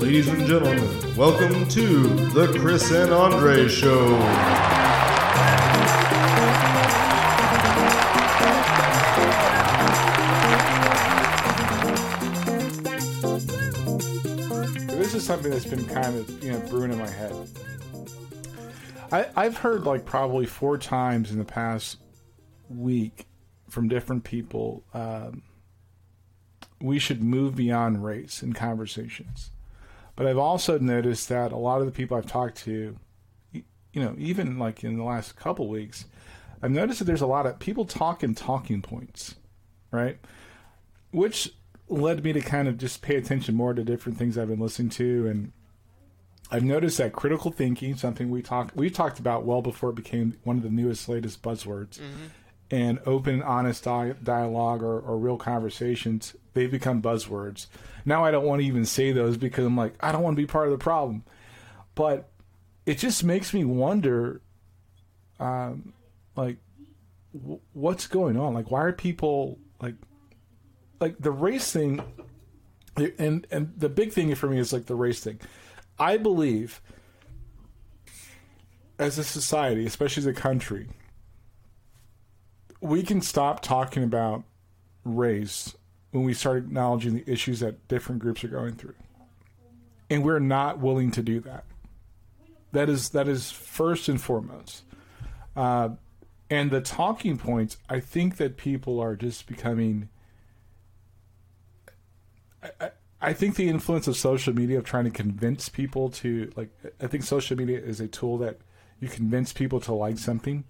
Ladies and gentlemen, welcome to the Chris and Andre Show. This is something that's been kind of you know brewing in my head. I, I've heard like probably four times in the past week from different people. Um, we should move beyond race in conversations, but I've also noticed that a lot of the people I've talked to, you know, even like in the last couple weeks, I've noticed that there's a lot of people talking talking points, right? Which led me to kind of just pay attention more to different things I've been listening to and I've noticed that critical thinking, something we talked we talked about well before it became one of the newest latest buzzwords, mm-hmm. And open, honest di- dialogue or, or real conversations, they've become buzzwords. Now I don't want to even say those because I'm like I don't want to be part of the problem, but it just makes me wonder, um, like w- what's going on? Like why are people like like the race thing? And and the big thing for me is like the race thing. I believe as a society, especially as a country, we can stop talking about race when we start acknowledging the issues that different groups are going through. And we're not willing to do that. That is that is first and foremost. Uh, and the talking points, I think that people are just becoming I think the influence of social media of trying to convince people to like I think social media is a tool that you convince people to like something.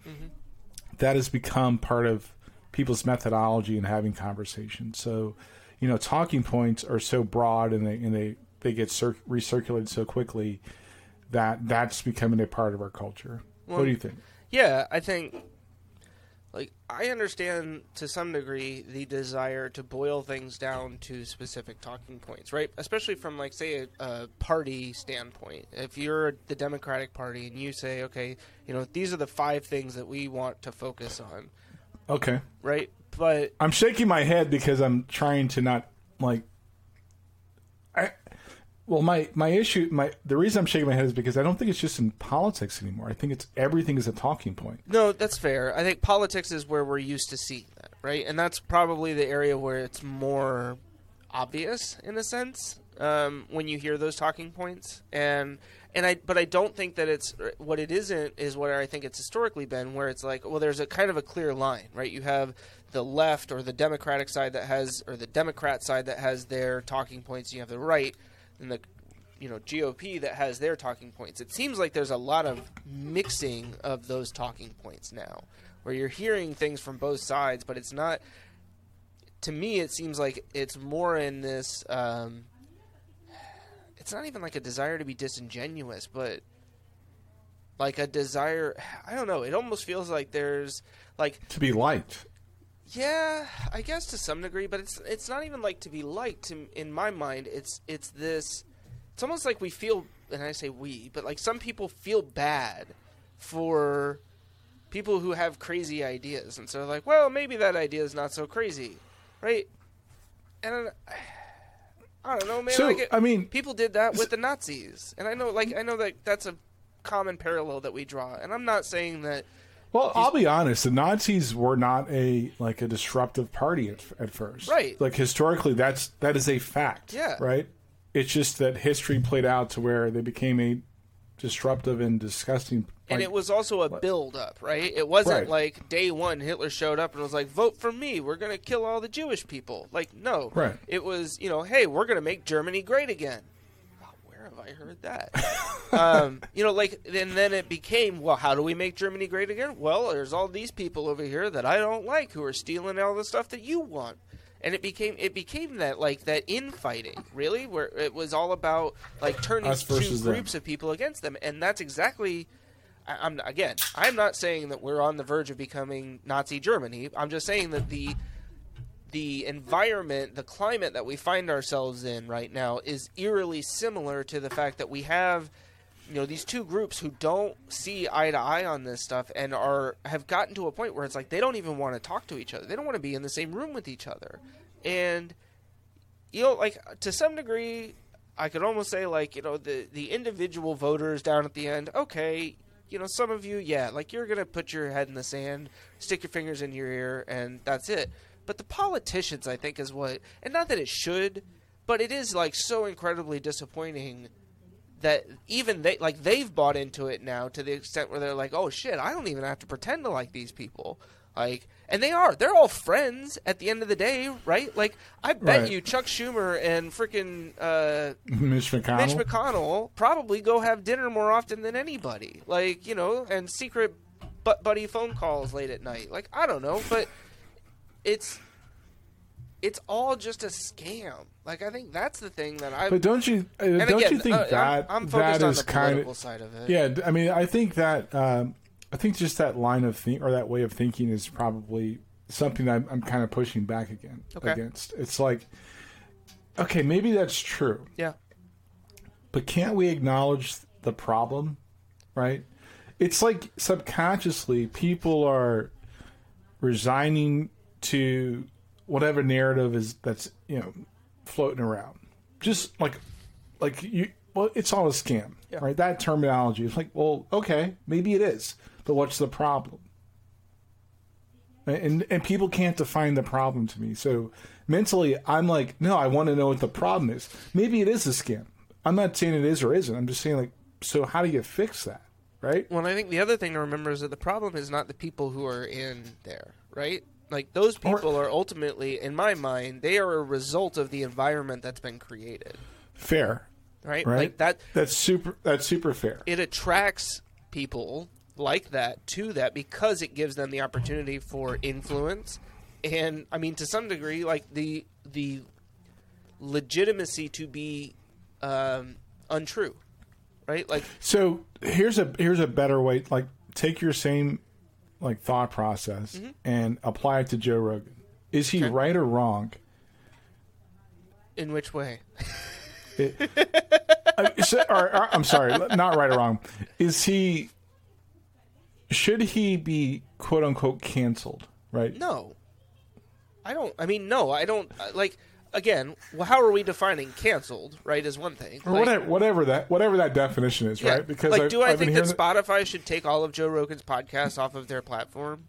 That has become part of people's methodology in having conversations. So, you know, talking points are so broad and they and they they get cir- recirculated so quickly that that's becoming a part of our culture. what do you think? Yeah, I think like I understand to some degree the desire to boil things down to specific talking points, right? Especially from like say a, a party standpoint. If you're the Democratic Party and you say, okay, you know, these are the five things that we want to focus on, Okay. right? But I'm shaking my head because I'm trying to not like. Well, my my issue, my the reason I'm shaking my head is because I don't think it's just in politics anymore. I think it's everything is a talking point. No, that's fair. I think politics is where we're used to seeing that, right? And that's probably the area where it's more obvious in a sense um, when you hear those talking points. And and I, but I don't think that it's what it isn't is what I think it's historically been, where it's like, well, there's a kind of a clear line, right? You have the left or the Democratic side that has, or the Democrat side that has their talking points. You have the right and the you know GOP that has their talking points. It seems like there's a lot of mixing of those talking points now, where you're hearing things from both sides, but it's not. To me, it seems like it's more in this. Um, it's not even like a desire to be disingenuous, but like a desire. I don't know. It almost feels like there's like To be liked, yeah, I guess to some degree, but it's it's not even like to be liked in, in my mind. It's it's this. It's almost like we feel, and I say we, but like some people feel bad for people who have crazy ideas, and so they're like, well, maybe that idea is not so crazy, right? And I don't know, man. So, like it- I mean- people did that with the Nazis, and I know, like, I know that that's a common parallel that we draw, and I'm not saying that. Well, I'll be honest. The Nazis were not a like a disruptive party at, at first. Right. Like historically, that's that is a fact. Yeah. Right. It's just that history played out to where they became a disruptive and disgusting. And it was also a build up, right? It wasn't Right. like day one Hitler showed up and was like, "Vote for me. We're going to kill all the Jewish people." Like, no. Right. It was, you know, "Hey, we're going to make Germany great again." Have I heard that? um, you know, like and then it became, "Well, how do we make Germany great again?" Well, there's all these people over here that I don't like who are stealing all the stuff that you want. And it became it became that like that infighting, really, where it was all about like turning two versus them. groups of people against them, and that's exactly I- I'm again. I'm not saying that we're on the verge of becoming Nazi Germany. I'm just saying that the the environment, the climate that we find ourselves in right now is eerily similar to the fact that we have you know these two groups who don't see eye to eye on this stuff and are have gotten to a point where it's like they don't even want to talk to each other. They don't want to be in the same room with each other. And you know like to some degree I could almost say like you know the the individual voters down at the end. Okay, you know some of you, yeah, like you're gonna put your head in the sand, stick your fingers in your ear, and that's it. But the politicians, I think, is what, and not that it should, but it is like so incredibly disappointing that even they like they've bought into it now to the extent where they're like, oh shit, I don't even have to pretend to like these people. Like, and they are. They're all friends at the end of the day, right? Like, I bet Right. you Chuck Schumer and freaking uh, Mitch McConnell. Mitch McConnell probably go have dinner more often than anybody. Like, you know, and secret butt buddy phone calls late at night. Like, I don't know, but it's it's all just a scam. Like, I think that's the thing that I. but don't you uh, don't again, you think uh, I'm- that I'm, that focused on is the kind of side of it. yeah? I mean, I think that um, I think just that line of think or that way of thinking is probably something that I'm, I'm kind of pushing back again Okay. against. It's like, okay, maybe that's true, Yeah. but can't we acknowledge the problem? Right? It's like subconsciously people are resigning to whatever narrative is that's you know floating around. Just like like you well it's all a scam. Yeah. Right? That terminology is like, well, okay, maybe it is. But what's the problem? And and people can't define the problem to me. So mentally I'm like, no, I want to know what the problem is. Maybe it is a scam. I'm not saying it is or isn't. I'm just saying like so how do you fix that? Right? Well, I think the other thing to remember is that the problem is not the people who are in there, right? Like those people are ultimately, in my mind, they are a result of the environment that's been created, Fair. right? Right? Like that, That's super that's super fair. it attracts people like that to that because it gives them the opportunity for influence, and I mean, to some degree, like the the legitimacy to be um, untrue, right? Like So here's a here's a better way. Like take your same like thought process and apply it to Joe Rogan. Is he Mm-hmm. Okay. right or wrong? in which way? Uh, so- or- or- I'm sorry, not right or wrong. Is he? Should he be quote unquote canceled? Right. No, I don't. I mean, no, I don't. uh, Like again, how are we defining canceled? Right, is one thing. Or Like, whatever, whatever that whatever that definition is, yeah, right? Because like, I've, do I I've think that hearing Spotify should take all of Joe Rogan's podcasts off of their platform?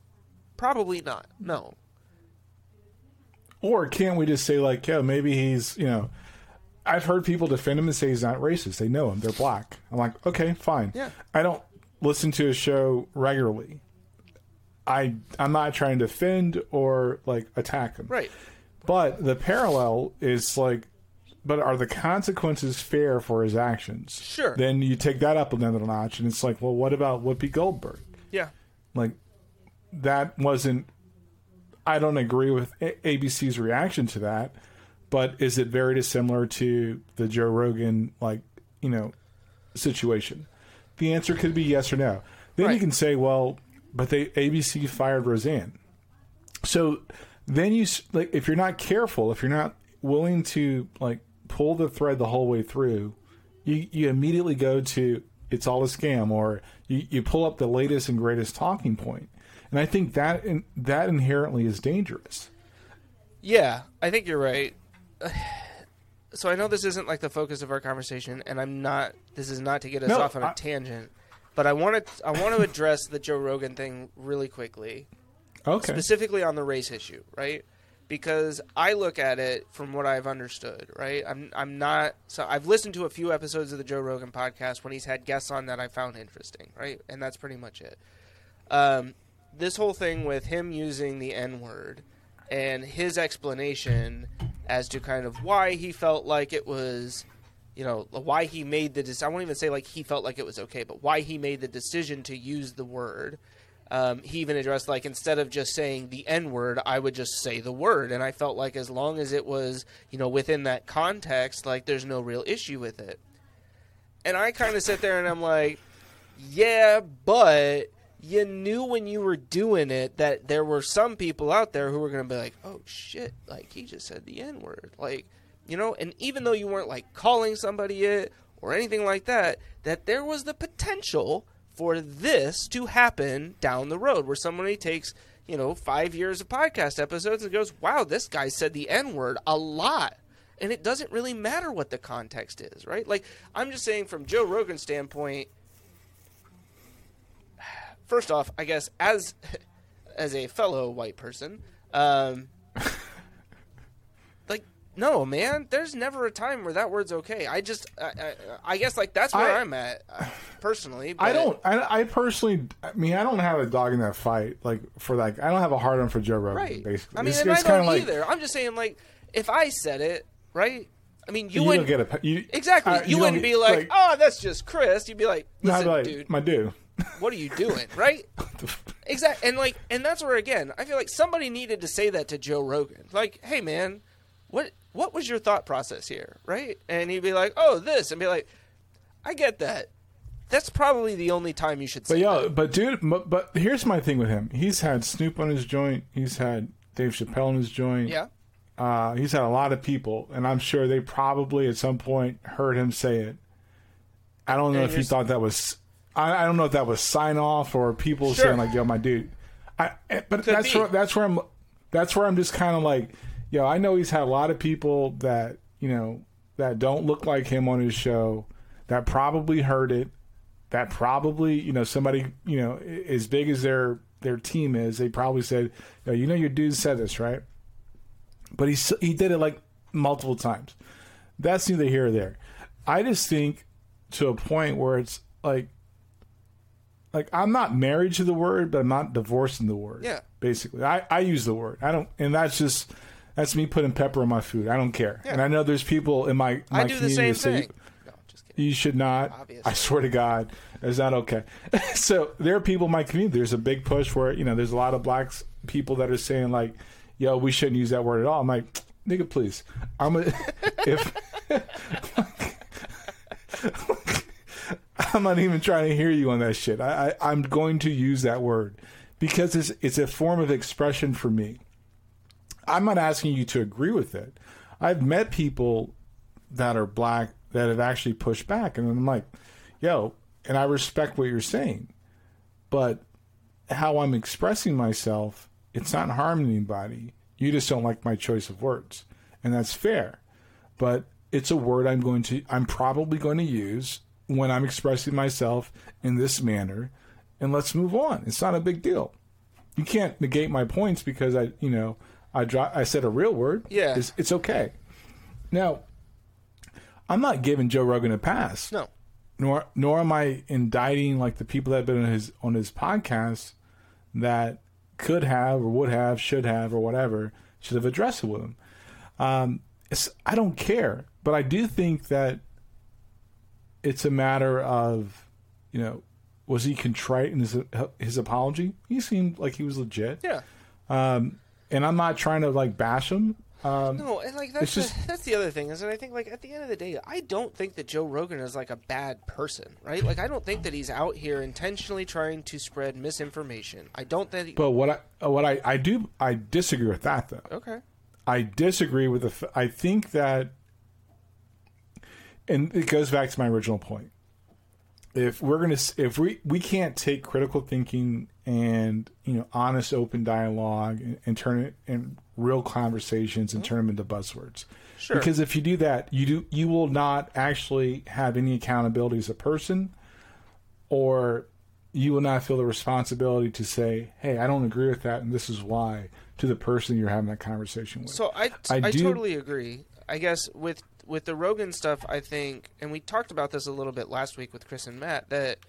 Probably not. No. Or can't we just say like, yeah, maybe he's you know. I've heard people defend him and say he's not racist. They know him. They're black. I'm like, okay, fine. Yeah. I don't listen to his show regularly. I I'm not trying to defend or like attack him. Right. But the parallel is like, but are the consequences fair for his actions? Sure. Then you take that up another notch, and it's like, well, what about Whoopi Goldberg? Yeah. Like, that wasn't. I don't agree with A- ABC's reaction to that, but is it very dissimilar to the Joe Rogan like you know situation? The answer could be yes or no. Then you can say, well, but they ABC fired Roseanne. So then you like if you're not careful, if you're not willing to like pull the thread the whole way through, you you immediately go to it's all a scam or you, you pull up the latest and greatest talking point. And I think that in, that inherently is dangerous. Yeah, I think you're right. So I know this isn't like the focus of our conversation, and I'm not. This is not to get us No, off on a I- tangent, but I want to. I want to address the Joe Rogan thing really quickly. Okay. specifically on the race issue, right? Because I look at it from what I've understood, right? I'm I'm not so I've listened to a few episodes of the Joe Rogan podcast when he's had guests on that I found interesting, right? And that's pretty much it. Um, this whole thing with him using the N word and his explanation as to kind of why he felt like it was, you know, why he made the. dec- I won't even say like he felt like it was okay, but why he made the decision to use the word. Um, he even addressed like instead of just saying the N word, I would just say the word, and I felt like as long as it was, you know, within that context, like there's no real issue with it. And I kind of sit there and I'm like, yeah, but you knew when you were doing it that there were some people out there who were going to be like, oh shit, like he just said the N word. Like, you know, and even though you weren't like calling somebody it or anything like that, that there was the potential for this to happen down the road where somebody takes, you know, five years of podcast episodes and goes, wow, this guy said the N word a lot. and it doesn't really matter what the context is, right? Like I'm just saying from Joe Rogan's standpoint. First off, I guess as as a fellow white person, um, no man, there's never a time where that word's okay. I just, I, I, I guess like that's where I- am at uh, personally. I don't. I, I personally. I mean, I don't have a dog in that fight. Like for like, I don't have a hard on for Joe Rogan. right. Basically, I mean, it's, and it's I kind don't of like either. I'm just saying, like, if I said it, right? I mean, you, you, wouldn't get a you, exactly. uh, you, don't wouldn't be like, "Oh, that's just Chris." You'd be like, "Listen, like, dude, my dude. what are you doing?" Right? exactly. And like, and that's where again, I feel like somebody needed to say that to Joe Rogan. Like, "Hey, man, what what was your thought process here?" Right? And he'd be like, "Oh, this," and be like, "I get that." That's probably the only time you should say But yo, that. but dude, but, but here's my thing with him. He's had Snoop on his joint. He's had Dave Chappelle on his joint. Yeah. Uh, he's had a lot of people, and I'm sure they probably at some point heard him say it. I don't know And if he thought that was. I, I don't know if that was sign off or people Sure. saying like, "Yo, my dude." I, eh, but Could that's be. where that's where I'm. That's where I'm just kind of like, yo, I know he's had a lot of people that you know that don't look like him on his show that probably heard it that probably you know somebody you know as big as their their team is they probably said "Yo, you know your dude said this right? But he he did it like multiple times. That's neither here or there. I just think to a point where it's like like i'm not married to the word but i'm not divorcing the word Yeah. basically. I i use the word. I don't and that's just that's me putting pepper on my food i don't care Yeah. and i know there's people in my, my I do the community same that say, thing. No, just kidding. you should not. Obviously. I swear to God, it's not okay. so there are people in my community. There's a big push for it. you know there's a lot of black people that are saying like, "Yo, we shouldn't use that word at all." I'm like, nigga, please. I'm a, if I'm not even trying to hear you on that shit. I, I I'm going to use that word because it's it's a form of expression for me. I'm not asking you to agree with it. I've met people that are black that have actually pushed back, and I'm like, yo, and I respect what you're saying, but how I'm expressing myself, it's not harming anybody. You just don't like my choice of words, and that's fair. But it's a word I'm going to, I'm probably going to use when I'm expressing myself in this manner, and let's move on. It's not a big deal. You can't negate my points because I, you know, I dro- I said a real word. Yeah. it's, it's okay. Now, I'm not giving Joe Rogan a pass No. nor nor am I indicting like the people that have been on his on his podcast that could have or would have, should have or whatever should have addressed it with him. Um, it's, I don't care, but I do think that it's a matter of you know was he contrite in his his apology? He seemed like he was legit, Yeah. And I'm not trying to like bash him. Um, No, and like that's the, just- that's the other thing is that I think like at the end of the day, I don't think that Joe Rogan is like a bad person, right? Like I don't think that he's out here intentionally trying to spread misinformation. I don't think. He, but what I what I, I do I disagree with that though. okay. I disagree with the. I think that, and it goes back to my original point. If we're gonna, if we we can't take critical thinking and you know honest, open dialogue and, and turn it in real conversations and mm-hmm. turn them into buzzwords. Sure. Because if you do that, you do you will not actually have any accountability as a person, or you will not feel the responsibility to say, "Hey, I don't agree with that, and this is why." To the person you're having that conversation with. So I, I I, do- totally agree. I guess with with the Rogan stuff, I think, and we talked about this a little bit last week with Chris and Matt that.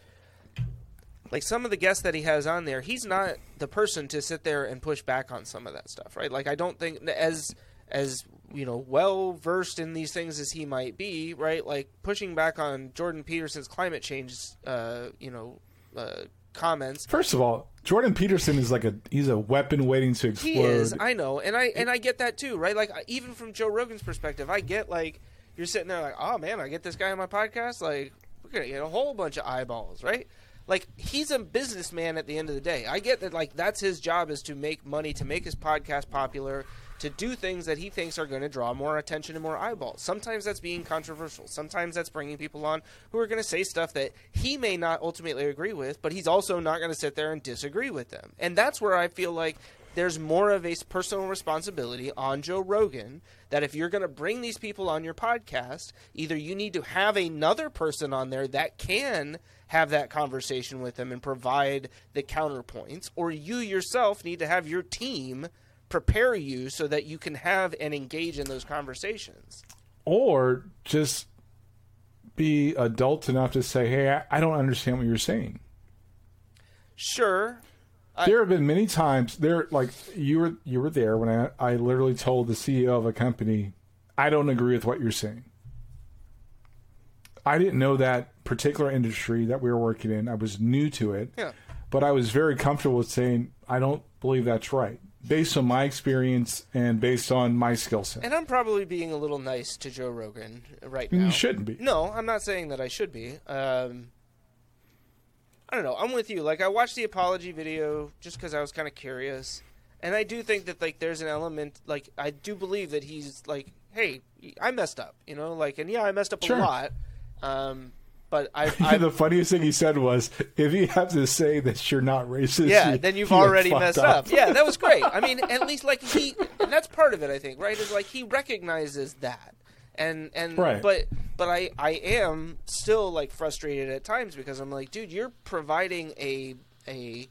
Like some of the guests that he has on there, he's not the person to sit there and push back on some of that stuff, right? Like I don't think as as you know well versed in these things as he might be, right? Like pushing back on Jordan Peterson's climate change, uh, you know, uh, comments. First of all, Jordan Peterson is like a he's a weapon waiting to explode. He is, I know, and I and I get that too, right? Like even from Joe Rogan's perspective, I get like you're sitting there like, oh man, I get this guy on my podcast, like we're gonna get a whole bunch of eyeballs, right? Like he's a businessman at the end of the day. I get that, like that's his job is to make money, to make his podcast popular, to do things that he thinks are going to draw more attention and more eyeballs. Sometimes that's being controversial. Sometimes that's bringing people on who are going to say stuff that he may not ultimately agree with, but he's also not going to sit there and disagree with them. And that's where I feel like there's more of a personal responsibility on Joe Rogan that if you're going to bring these people on your podcast, either you need to have another person on there that can have that conversation with them and provide the counterpoints, or you yourself need to have your team prepare you so that you can have and engage in those conversations. Or just be adult enough to say, "Hey, I, I don't understand what you're saying." Sure. I- there have been many times there like you were you were there when I I literally told the CEO of a company, "I don't agree with what you're saying." I didn't know that particular industry that we were working in. I was new to it. Yeah. But I was very comfortable with saying, "I don't believe that's right." Based on my experience and based on my skill set. And I'm probably being a little nice to Joe Rogan right now. you shouldn't be. No, I'm not saying that I should be. Um, I don't know. I'm with you. Like I watched the apology video just because I was kind of curious, and I do think that like there's an element like I do believe that he's like, hey, I messed up, you know, like, and yeah, I messed up Sure. a lot. Um, but I, I the funniest thing he said was, "If you have to say that you're not racist, yeah, you- then you've you already messed up. Yeah, that was great. I mean, at least like he, and that's part of it. I think, right? Is like he recognizes that, and and Right. but but I I am still like frustrated at times because I'm like, dude, you're providing a a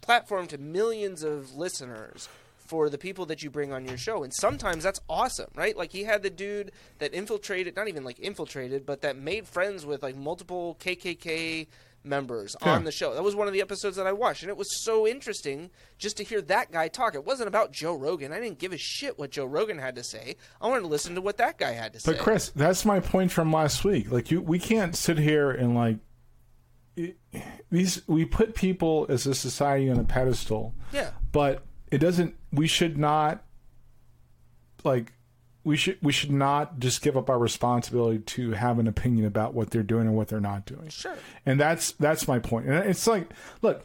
platform to millions of listeners for the people that you bring on your show. And sometimes that's awesome right? Like he had the dude that infiltrated not even like infiltrated but that made friends with like multiple kkk members Yeah. on the show that was one of the episodes that i watched and it was so interesting just to hear that guy talk it wasn't about joe rogan i didn't give a shit what joe rogan had to say i wanted to listen to what that guy had to say But Chris, that's my point from last week. Like you, we can't sit here and like it- these. We put people as a society on a pedestal, yeah but it doesn't. We should not like. We should we should not just give up our responsibility to have an opinion about what they're doing and what they're not doing. sure And that's that's my point. And it's like, look,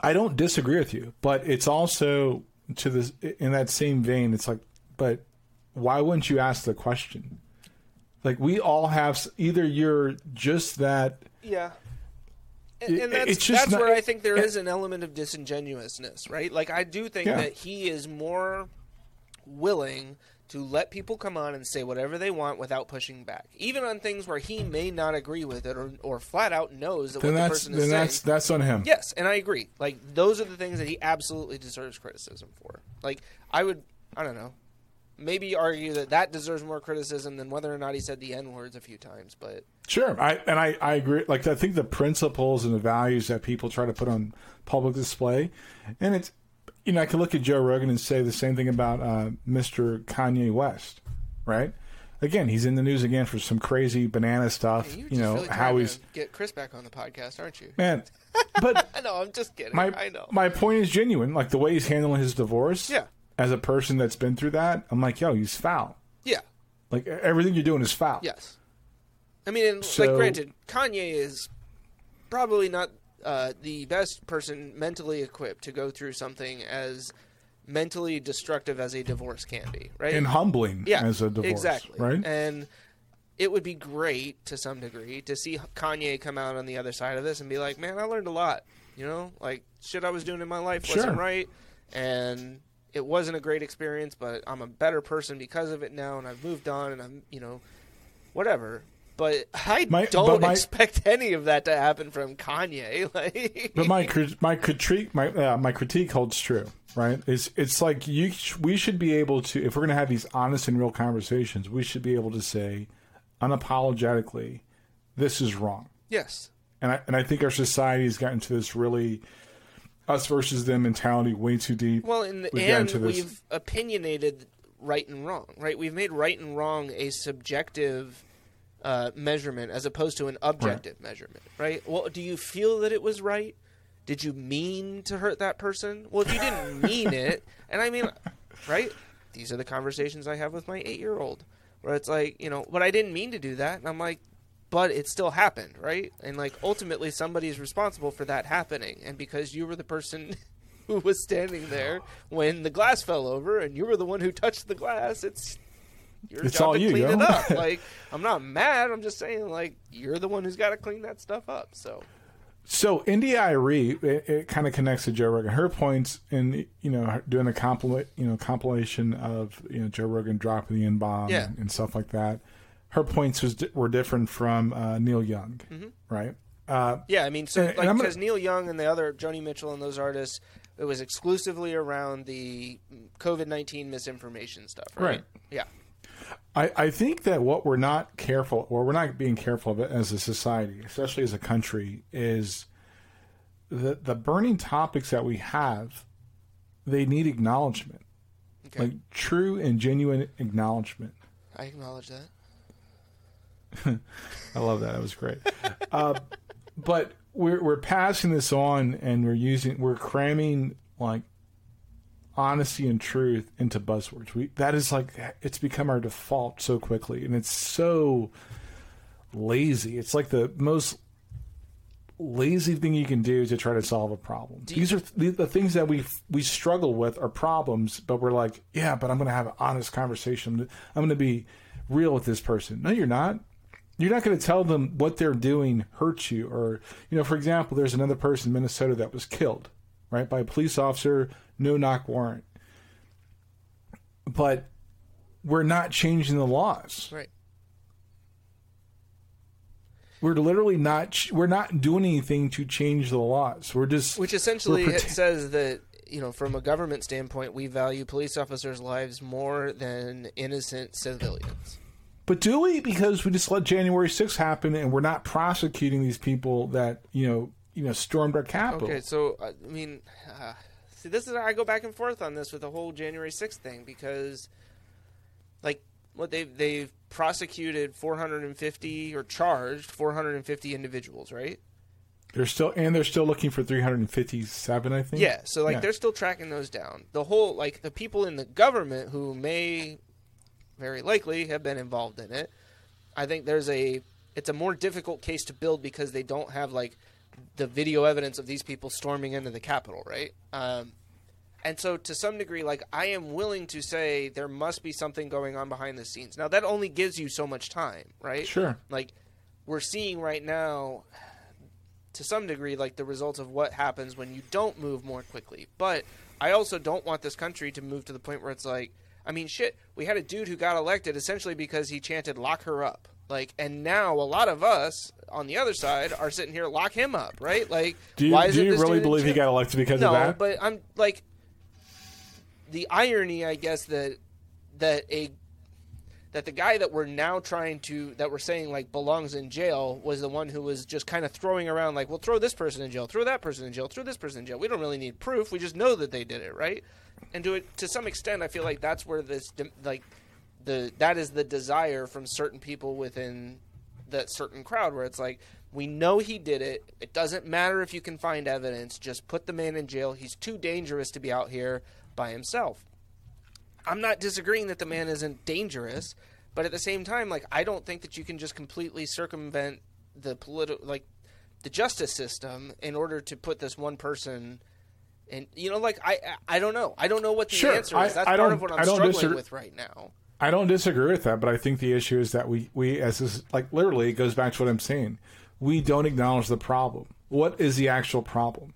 I don't disagree with you, but it's also to this in that same vein. It's like, but why wouldn't you ask the question? Like we all have either you're just that Yeah. And, and that's, just that's not- where I think there it- is an element of disingenuousness, right? Like, I do think Yeah. that he is more willing to let people come on and say whatever they want without pushing back, even on things where he may not agree with it or, or flat out knows that then what the that's person then is that's saying. that's on him. Yes, and I agree. Like, those are the things that he absolutely deserves criticism for. Like, I would, I don't know, maybe argue that that deserves more criticism than whether or not he said the N words a few times, but. Sure, I and I, I agree. Like I think the principles and the values that people try to put on public display, and it's you know I could look at Joe Rogan and say the same thing about uh, Mr. Kanye West, right? Again, he's in the news again for some crazy banana stuff. You're you know really how he's to get Chris back on the podcast, aren't you? man, but I know. I'm just kidding. my I know. my point is genuine. Like the way he's handling his divorce. Yeah. As a person that's been through that, I'm like, yo, he's foul. yeah. Like everything you're doing is foul. Yes. I mean, and, like, granted, Kanye is probably not uh, the best person mentally equipped to go through something as mentally destructive as a divorce can be, right? And humbling yeah, as a divorce. exactly, Right. And it would be great to some degree to see Kanye come out on the other side of this and be like, "Man, I learned a lot. You know, like shit I was doing in my life Sure. wasn't right, and it wasn't a great experience, but I'm a better person because of it now, and I've moved on, and I'm, you know, whatever." But I My- don't but my- expect any of that to happen from Kanye. Like, But my my critique my uh, my critique holds true, right? It's it's like you we should be able to if we're going to have these honest and real conversations, we should be able to say unapologetically this is wrong. yes, And I and I think our society has gotten to this really us versus them mentality way too deep. Well, and, We've gotten and this- we've opinionated right and wrong, right? We've made right and wrong a subjective uh, measurement as opposed to an objective measurement, right? Well, do you feel that it was right? Did you mean to hurt that person? Well, if you didn't mean it, and I mean, right? These are the conversations I have with my eight-year-old, where it's like, you know, but I didn't mean to do that, and I'm like, but it still happened, right? And like ultimately somebody is responsible for that happening. And because you were the person who was standing there when the glass fell over and you were the one who touched the glass, it's your It's job all to you, clean yo. it up. Like I'm not mad, I'm just saying like you're the one who's got to clean that stuff up. So So India Arie, it, it kind of connects to Joe Rogan. Her points in you know doing a compil- you know compilation of you know Joe Rogan dropping the n bomb Yeah. and, and stuff like that. Her points was were different from uh, Neil Young, Mm-hmm. right? Uh, Yeah, I mean, so and like gonna- because Neil Young and the other Joni Mitchell and those artists, it was exclusively around the COVID nineteen misinformation stuff, right? Right. Yeah. I, I think that what we're not careful, or we're not being careful of it as a society, especially as a country, is the the burning topics that we have. They need acknowledgement, Okay. like true and genuine acknowledgement. I acknowledge that. I love that. That was great. uh, but we're we're passing this on, and we're using we're cramming like honesty and truth into buzzwords. We that is like it's become our default so quickly, and it's so lazy. It's like the most lazy thing you can do to try to solve a problem. These are the, the things that we we struggle with are problems, but we're like, yeah, but I'm going to have an honest conversation. I'm going to be real with this person. No, you're not. You're not going to tell them what they're doing hurts you, or you know, for example, there's another person in Minnesota that was killed, right, by a police officer, no knock warrant. But we're not changing the laws. Right. We're literally not. We're not doing anything to change the laws. We're just Which essentially it prote- says that you know, from a government standpoint, we value police officers' lives more than innocent civilians. But do we? Because we just let January 6th happen, and we're not prosecuting these people that you know, you know, stormed our capital. Okay, so I mean, uh, see, this is I go back and forth on this with the whole January sixth thing because, like, what they've they've prosecuted 450 or charged 450 individuals, right? They're still, and they're still looking for 357, I think. Yeah, so like Yeah. they're still tracking those down. The whole like the people in the government who may very likely have been involved in it. I think there's a it's a more difficult case to build because they don't have like the video evidence of these people storming into the Capitol, right? Um, and so to some degree, like I am willing to say there must be something going on behind the scenes. Now that only gives you so much time, right? Sure. Like we're seeing right now to some degree like the results of what happens when you don't move more quickly. But I also don't want this country to move to the point where it's like I mean shit, we had a dude who got elected essentially because he chanted lock her up. Like and now a lot of us on the other side are sitting here lock him up, right? Like Do you, why do you really believe he got elected because no, of that? but I'm like the irony, I guess that that a that the guy that we're now trying to that we're saying like belongs in jail was the one who was just kind of throwing around like, well, throw this person in jail, throw that person in jail, throw this person in jail. We don't really need proof. We just know that they did it, right? And to it to some extent, I feel like that's where this like the that is the desire from certain people within that certain crowd where it's like we know he did it. It doesn't matter if you can find evidence. Just put the man in jail. He's too dangerous to be out here by himself. I'm not disagreeing that the man isn't dangerous but at the same time like i don't think that you can just completely circumvent the political like the justice system in order to put this one person and you know like i i I don't know. I don't know what the Sure. answer is. That's I part don't- of what i'm struggling disagree- with right now I don't disagree with that, but I think the issue is that we, we as this, like literally it goes back to what I'm saying. We don't acknowledge the problem. What is the actual problem?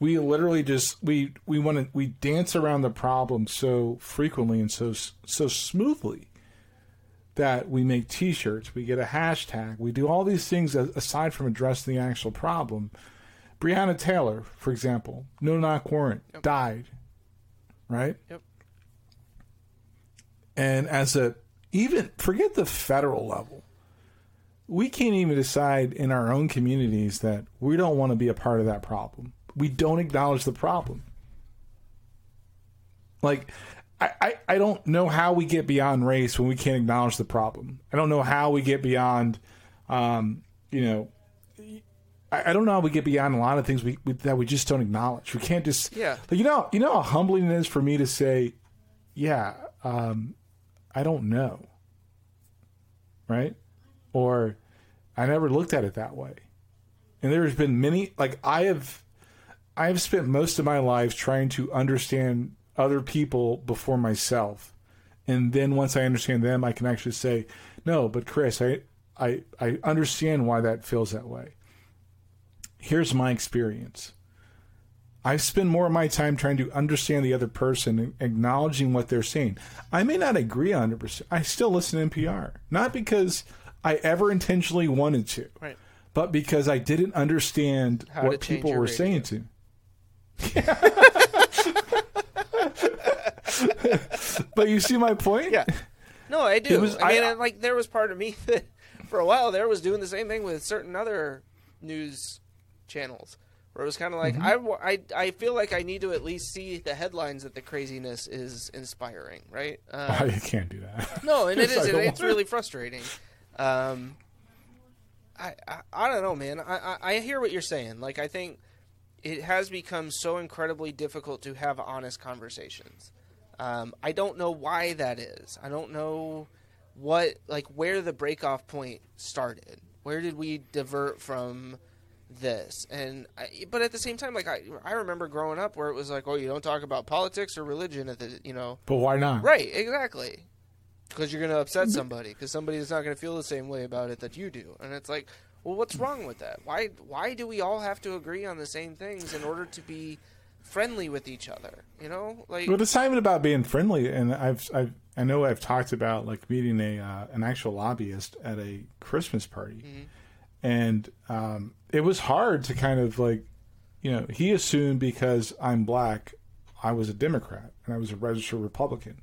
We literally just we we want to we dance around the problem so frequently and so so smoothly that we make T-shirts, we get a hashtag, we do all these things aside from addressing the actual problem. Breonna Taylor, for example, no knock warrant, died, right? Yep. And as a even forget the federal level, we can't even decide in our own communities that we don't want to be a part of that problem. We don't acknowledge the problem. Like, I, I, I don't know how we get beyond race when we can't acknowledge the problem. I don't know how we get beyond, um, you know, I, I don't know how we get beyond a lot of things we, we that we just don't acknowledge. We can't just, Yeah. Like, you know, you know how humbling it is for me to say, yeah, um, I don't know, right? Or I never looked at it that way. And there's been many, like I have, I have spent most of my life trying to understand other people before myself, and then once I understand them, I can actually say, no, but Chris, I, I, I understand why that feels that way. here's my experience. I spend more of my time trying to understand the other person and acknowledging what they're saying. I may not agree 100%. I still listen to NPR. Not because I ever intentionally wanted to, Right. but because I didn't understand How what people were radio. saying to. me. but you see my point? Yeah. No, I do. Was- I mean, I- I- like there was part of me that, for a while, there was doing the same thing with certain other news channels, where it was kind of like Mm-hmm. I I, I feel like I need to at least see the headlines that the craziness is inspiring, right? Um, I can't do that. No, and it is. It, it's really frustrating. Um, I, I I don't know, man. I, I I hear what you're saying. Like I think it has become so incredibly difficult to have honest conversations. Um, I don't know why that is. I don't know what like where the breakoff point started. Where did we divert from this? And I, but at the same time, like I I remember growing up where it was like, oh, you don't talk about politics or religion at the you know But why not? Right, exactly. Because you're going to upset somebody. Because somebody is not going to feel the same way about it that you do. And it's like, well, what's wrong with that? Why why do we all have to agree on the same things in order to be friendly with each other? You know, like well it's not even about being friendly. And I've, I've, I know I've talked about like meeting a uh, an actual lobbyist at a Christmas party, and um, it was hard to kind of like, you know, he assumed because I'm black, I was a Democrat and I was a registered Republican.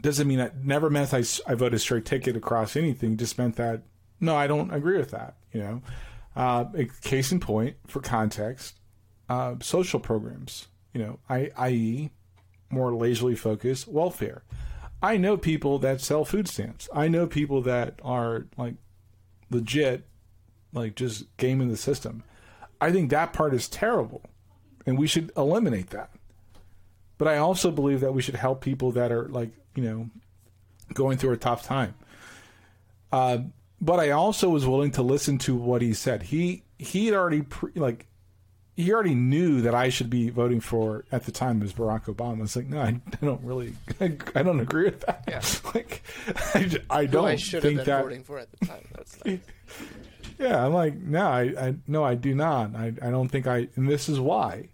Doesn't mean that never meant I, I voted straight ticket across anything. Just meant that no, I don't agree with that. You know, uh, case in point for context, uh, social programs. You know, I, i.e., more lazily focused welfare. I know people that sell food stamps. I know people that are like legit, like just gaming the system. I think that part is terrible, and we should eliminate that. But I also believe that we should help people that are like you know going through a tough time. Uh, but I also was willing to listen to what he said. He he had already pre, like he already knew that I should be voting for at the time was Barack Obama. It's like no, I, I don't really, I, I don't agree with that. Yeah. like I, I don't I should have think been that. voting for at the time. That's not, Yeah, I'm like, no, I, I no, I do not. I, I don't think I, and this is why.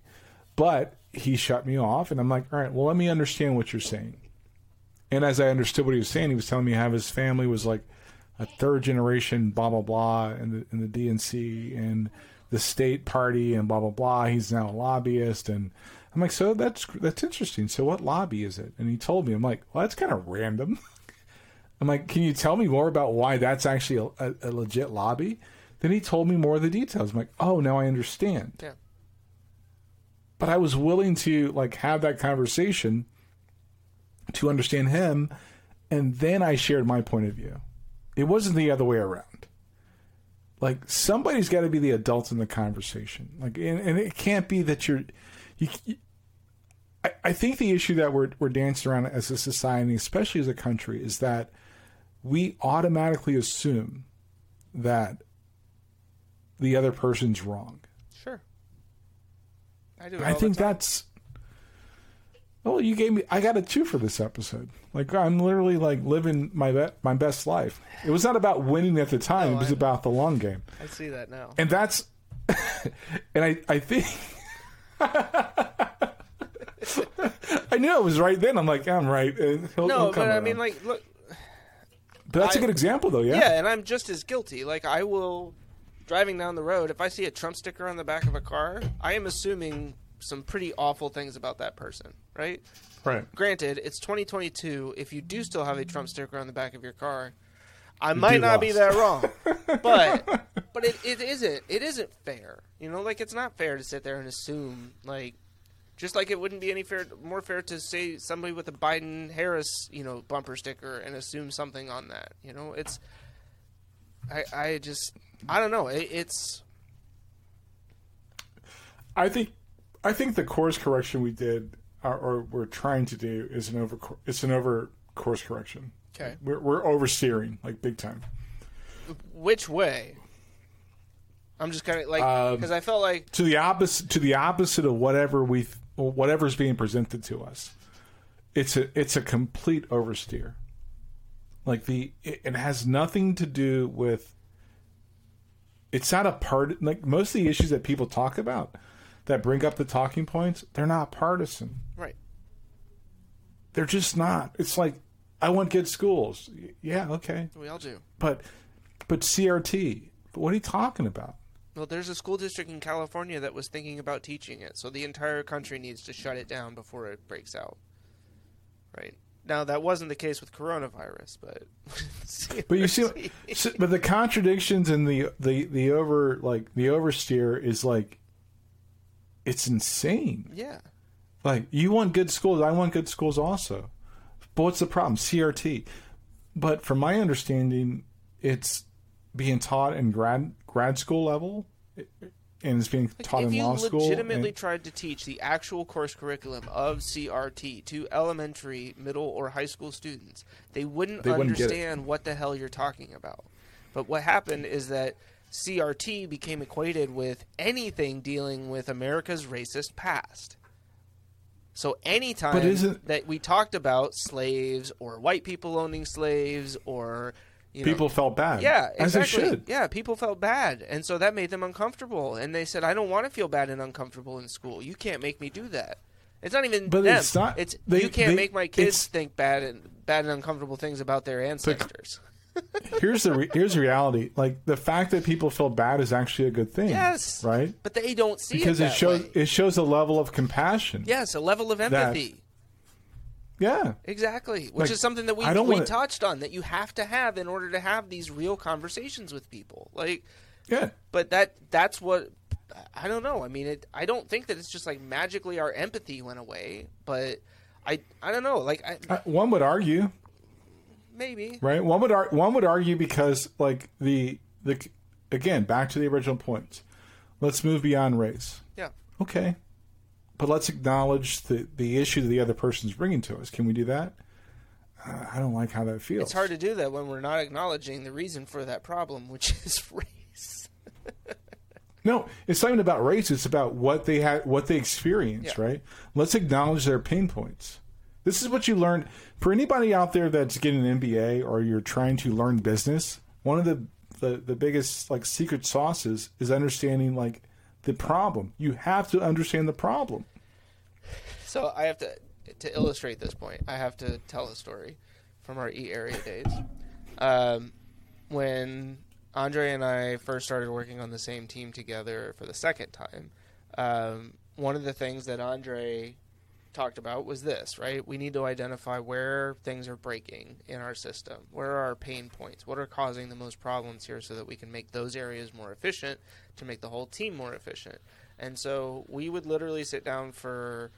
But he shut me off, and I'm like, all right, well, let me understand what you're saying. And as I understood what he was saying, he was telling me how his family was like a third generation, blah blah blah, in the in the DNC and the state party and blah blah blah. He's now a lobbyist, and I'm like, so that's that's interesting. So what lobby is it? And he told me, I'm like, well, that's kind of random. I'm like, can you tell me more about why that's actually a, a legit lobby? Then he told me more of the details. I'm like, oh, now I understand. yeah. But I was willing to like have that conversation to understand him, and then I shared my point of view. It wasn't the other way around. Like somebody's got to be the adult in the conversation. Like, and, and it can't be that you're. You, you- I, I think the issue that we're we're dancing around as a society, especially as a country, is that we automatically assume that the other person's wrong. Sure. I do. I think that's. Well, you gave me. I got a two for this episode. Like I'm literally like living my be- my best life. It was not about winning at the time. No, it was I- about the long game, I see that now. and that's. and I I think. I knew it was right then. I'm like, I'm right. and he'll- no, he'll but I mean, like, look, but that's a I- good example, though. Yeah. yeah, and I'm just as guilty. Like, I will driving down the road. If I see a Trump sticker on the back of a car, I am assuming some pretty awful things about that person, right? Right. Granted, it's 2022. If you do still have a Trump sticker on the back of your car, I might not be that wrong, but but it, it isn't it isn't fair. You know, like it's not fair to sit there and assume like just like it wouldn't be any fair more fair to say somebody with a Biden Harris you know bumper sticker and assume something on that. You know, it's I I just I don't know. It, it's I think I think the course correction we did or, or we're trying to do is an over it's an over course correction. okay. We're we're oversteering like big time. Which way? I'm just kind of like Um, because I felt like To the opposite to the opposite of whatever we whatever's being presented to us. It's a it's a complete oversteer. Like the it, it has nothing to do with it's not a part like most of the issues that people talk about that bring up the talking points. They're not partisan. Right. They're just not. It's like I want good schools. Yeah, okay, We all do. but but CRT. But What are you talking about? Well, there's a school district in California that was thinking about teaching it, so the entire country needs to shut it down before it breaks out. Right. Now that wasn't the case with coronavirus, but But you see, but the contradictions and the the the over like the oversteer is like it's insane. yeah. Like you want good schools, I want good schools also. But what's the problem? CRT. But from my understanding, it's being taught in grad grad school level, and it's being taught if in you law school. legitimately and- tried to teach the actual course curriculum of CRT to elementary, middle, or high school students, they wouldn't They wouldn't understand what the hell you're talking about. But what happened is that CRT became equated with anything dealing with America's racist past. So anytime that we talked about slaves or white people owning slaves or you know, people felt bad. yeah, exactly. should. Yeah, people felt bad, and so that made them uncomfortable. And they said, "I don't want to feel bad and uncomfortable in school. You can't make me do that." It's not even But them. it's not- It's they- you can't they- make my kids think bad and bad and uncomfortable things about their ancestors. here's the re- here's the reality. Like the fact that people feel bad is actually a good thing. Yes, Right. But they don't see Because it it that shows way. it shows a level of compassion. Yes, a level of empathy. Yeah. Exactly, which Like, is something that we we wanna- touched on that you have to have in order to have these real conversations with people. Like, Yeah. but that that's what I don't know. I mean, it, I don't think that it's just like magically our empathy went away, but I I don't know. Like, I, Uh, One would argue, maybe right? One would ar- one would argue because like the the again back to the original point. Let's move beyond race. yeah. Okay. But let's acknowledge the the issue that the other person's bringing to us. Can we do that? Uh, I don't like how that feels. It's hard to do that when we're not acknowledging the reason for that problem, which is race. No, it's not even about race. It's about what they had, what they experience, Yeah. right? Let's acknowledge their pain points. This is what you learn. For anybody out there that's getting an MBA or you're trying to learn business, one of the the, the biggest like secret sauces is understanding like the problem. You have to understand the problem. So I have to to illustrate this point. I have to tell a story from our E area days. Um, when Andre and I first started working on the same team together for the second time, um, one of the things that Andre talked about was this, right? We need to identify where things are breaking in our system. Where are our pain points? What are causing the most problems here so that we can make those areas more efficient to make the whole team more efficient. And so we would literally sit down for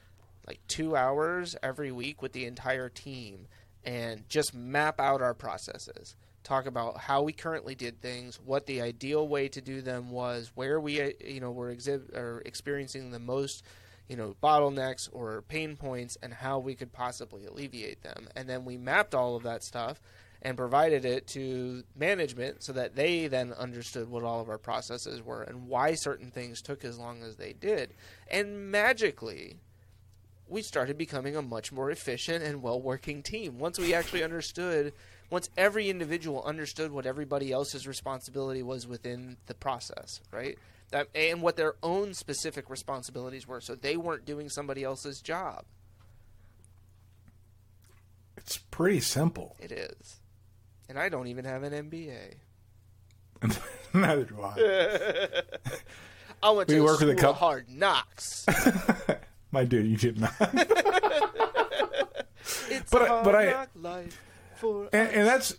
like 2 hours every week with the entire team and just map out our processes. Talk about how we currently did things, what the ideal way to do them was, where we you know were exhib- or experiencing the most you know bottlenecks or pain points and how we could possibly alleviate them. And then we mapped all of that stuff and provided it to management so that they then understood what all of our processes were and why certain things took as long as they did. And magically we started becoming a much more efficient and well working team. Once we actually understood once every individual understood what everybody else's responsibility was within the process right that and what their own specific responsibilities were so they weren't doing somebody else's job It's pretty simple. it is and i don't even have an mba Neither do I. i went We to work the with a couple- hard knocks My dude, you did not. it's But hard but I- knock life for and, and that's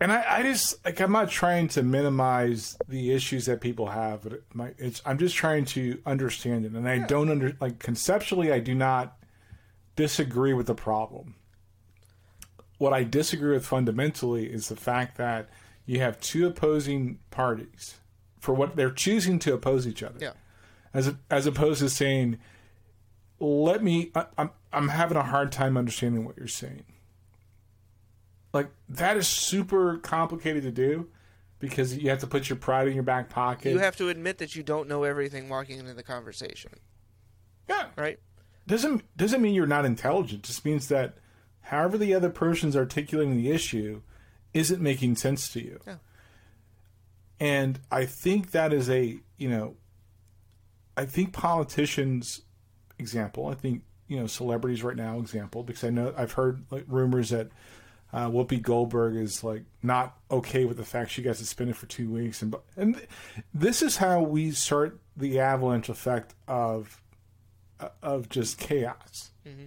and I, I just like I'm not trying to minimize the issues that people have, but my it's I'm just trying to understand it, and I don't under like conceptually I do not disagree with the problem. What I disagree with fundamentally is the fact that you have two opposing parties for what they're choosing to oppose each other yeah as as opposed to saying, "Let me." I, I'm I'm having a hard time understanding what you're saying. Like that is super complicated to do because you have to put your pride in your back pocket. you have to admit that you don't know everything walking into the conversation yeah. right Doesn't doesn't mean you're not intelligent. Just means that however the other person's articulating the issue isn't making sense to you. Yeah. And I think that is a, you know, I think politicians, example, I think, you know, celebrities right now, example, because I know I've heard like rumors that uh, Whoopi Goldberg is like not okay with the fact she got suspended for two weeks, and and this is how we start the avalanche effect of of just chaos. Mm-hmm.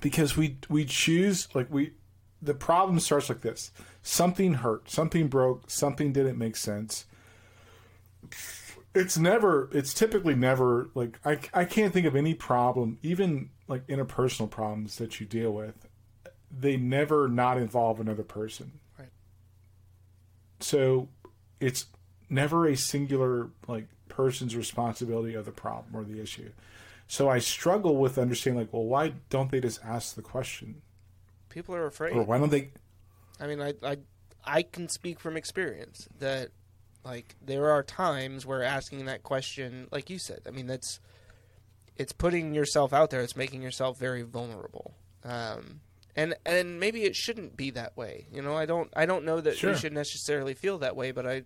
Because we we choose like we the problem starts like this: something hurt, something broke, something didn't make sense. It's never. It's typically never like I. I can't think of any problem, even like interpersonal problems that you deal with. They never not involve another person. Right. So, it's never a singular like person's responsibility of the problem or the issue. So I struggle with understanding like, well, why don't they just ask the question? People are afraid. Or why don't they? I mean, I I I can speak from experience that like there are times where asking that question, like you said, I mean that's it's putting yourself out there. It's making yourself very vulnerable. Um, and and maybe it shouldn't be that way. You know, I don't I don't know that sure. we should necessarily feel that way, but I,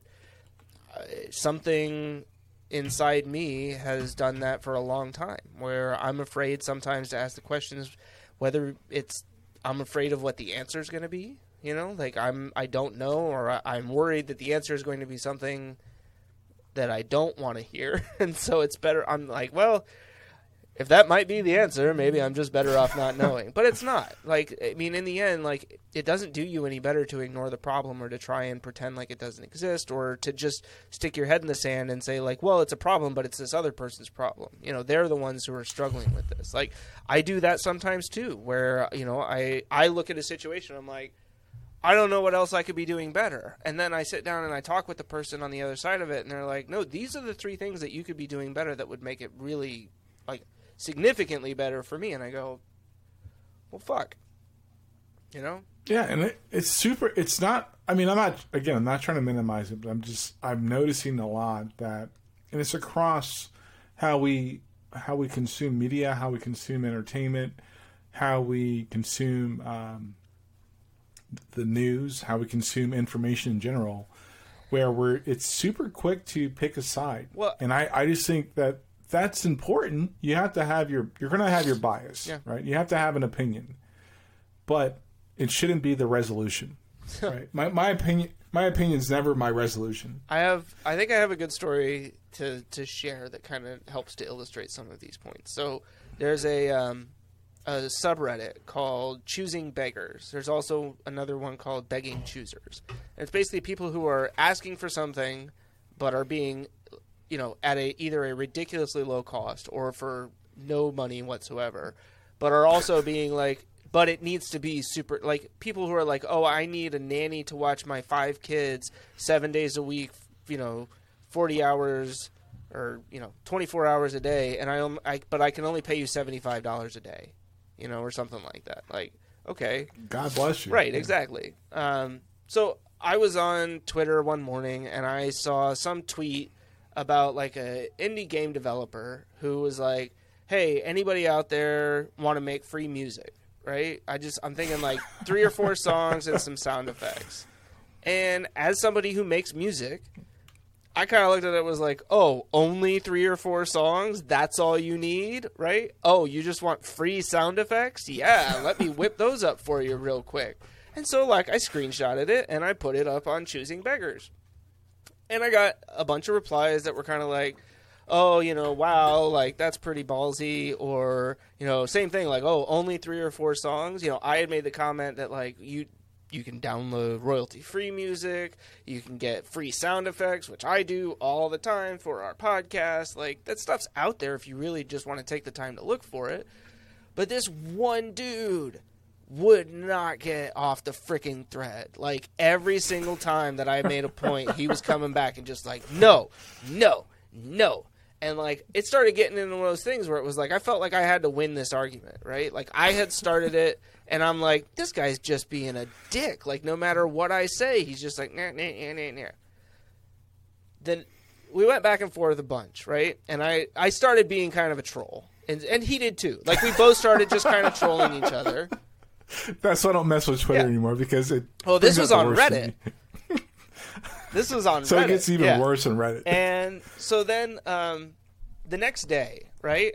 something inside me has done that for a long time where I'm afraid sometimes to ask the questions whether it's I'm afraid of what the answer is going to be, you know, like I'm I don't know or I, am worried that the answer is going to be something that I don't want to hear and so it's better I'm like, well, if that might be the answer, maybe I'm just better off not knowing. But it's not. Like I mean in the end like it doesn't do you any better to ignore the problem or to try and pretend like it doesn't exist or to just stick your head in the sand and say like, well, it's a problem, but it's this other person's problem. You know, they're the ones who are struggling with this. Like I do that sometimes too where, you know, I I look at a situation I'm like I don't know what else I could be doing better. And then I sit down and I talk with the person on the other side of it, and they're like, no, these are the three things that you could be doing better that would make it really, like, significantly better for me. And I go, well, fuck. You know? Yeah, and it, it's super. It's not. I mean, I'm not. Again, I'm not trying to minimize it, but I'm just. I'm noticing a lot that, and it's across how we how we consume media, how we consume entertainment, how we consume um, the news, how we consume information in general, where we're it's super quick to pick a side. Well, and I I just think that that's important. You have to have your you're going to have your bias, yeah. right? You have to have an opinion, but it shouldn't be the resolution. right? My my opinion my opinion is never my resolution. I have I think I have a good story to to share that kind of helps to illustrate some of these points. So there's a um, a subreddit called Choosing Beggars. There's also another one called Begging Choosers. And it's basically people who are asking for something but are being you know, at a either a ridiculously low cost or for no money whatsoever, but are also being like, but it needs to be super like people who are like, oh, I need a nanny to watch my five kids seven days a week, you know, forty hours or you know, twenty four hours a day, and I, I but I can only pay you seventy five dollars a day, you know, or something like that. Like, okay, God bless you. Right, exactly. Um, so I was on Twitter one morning and I saw some tweet about like a indie game developer who was like, "Hey, anybody out there want to make free music?" Right? I just I'm thinking like three or four songs and some sound effects. And as somebody who makes music, I kind of looked at it was like, "Oh, only 3 or 4 songs? That's all you need?" Right? "Oh, you just want free sound effects? Yeah, let me whip those up for you real quick." And so like I screenshotted it and I put it up on Choosing Beggars. And I got a bunch of replies that were kind of like, oh, you know, wow, like that's pretty ballsy, or you know, same thing, like, oh, only three or four songs. You know, I had made the comment that like you you can download royalty free music, you can get free sound effects, which I do all the time for our podcast. Like that stuff's out there if you really just want to take the time to look for it. But this one dude would not get off the freaking thread. Like every single time that I made a point, he was coming back and just like, no, no, no. And like it started getting into one of those things where it was like I felt like I had to win this argument, right? Like I had started it and I'm like, this guy's just being a dick. Like no matter what I say, he's just like nah, nah, nah, nah, nah. Then we went back and forth a bunch, right? And I I started being kind of a troll. And and he did too. Like we both started just kind of trolling each other. That's why I don't mess with Twitter yeah. anymore because it. Oh, this was on Reddit. This was on Reddit. So Reddit. it gets even yeah. worse on Reddit. And so then um, the next day, right?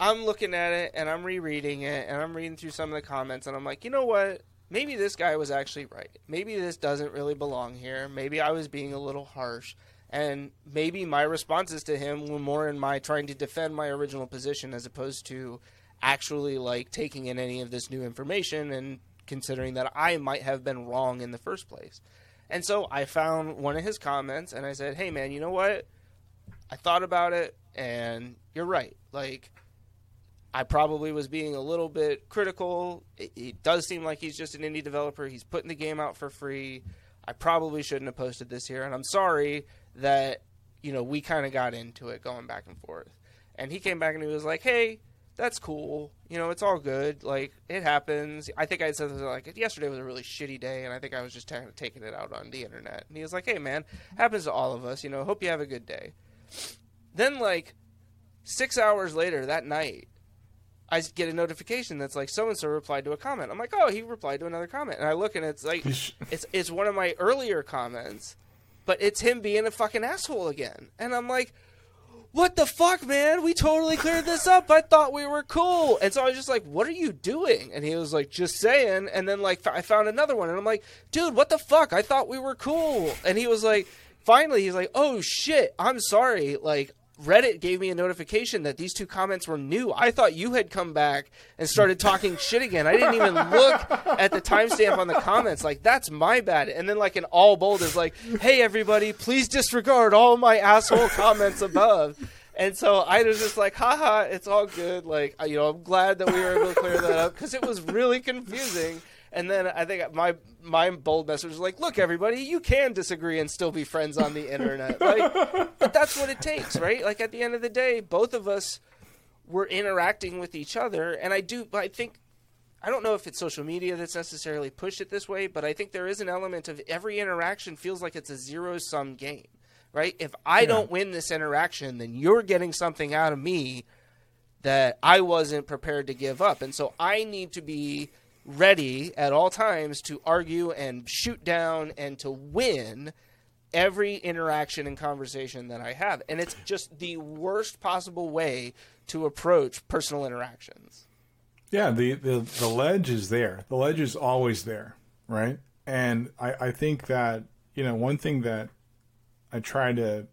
I'm looking at it and I'm rereading it and I'm reading through some of the comments and I'm like, you know what? Maybe this guy was actually right. Maybe this doesn't really belong here. Maybe I was being a little harsh. And maybe my responses to him were more in my trying to defend my original position as opposed to actually like taking in any of this new information and considering that I might have been wrong in the first place. And so I found one of his comments and I said, "Hey man, you know what? I thought about it and you're right. Like I probably was being a little bit critical. It, it does seem like he's just an indie developer. He's putting the game out for free. I probably shouldn't have posted this here, and I'm sorry that you know we kind of got into it going back and forth. And he came back and he was like, "Hey, that's cool. You know, it's all good. Like it happens." I think I said something like, "Yesterday was a really shitty day, and I think I was just kind of taking it out on the internet." And he was like, "Hey, man, happens to all of us. You know, hope you have a good day." Then like six hours later that night, I get a notification that's like so and so replied to a comment. I'm like, oh, he replied to another comment, and I look and it's like it's it's one of my earlier comments, but it's him being a fucking asshole again, and I'm like. What the fuck, man? We totally cleared this up. I thought we were cool. And so I was just like, what are you doing? And he was like, just saying. And then, like, I found another one. And I'm like, dude, what the fuck? I thought we were cool. And he was like, finally, he's like, oh shit, I'm sorry. Like, Reddit gave me a notification that these two comments were new. I thought you had come back and started talking shit again. I didn't even look at the timestamp on the comments. Like, that's my bad. And then, like, an all bold is like, hey, everybody, please disregard all my asshole comments above. And so I was just like, haha, it's all good. Like, you know, I'm glad that we were able to clear that up because it was really confusing. And then I think my my bold message was like, "Look, everybody, you can disagree and still be friends on the internet. Like, but that's what it takes, right? Like at the end of the day, both of us were interacting with each other, and I do. I think I don't know if it's social media that's necessarily pushed it this way, but I think there is an element of every interaction feels like it's a zero sum game, right? If I don't win this interaction, then you're getting something out of me that I wasn't prepared to give up. And so I need to be ready at all times to argue and shoot down and to win every interaction and conversation that I have. And it's just the worst possible way to approach personal interactions. Yeah, the, the, the ledge is there. The ledge is always there, right? And I, I think that, you know, one thing that I try to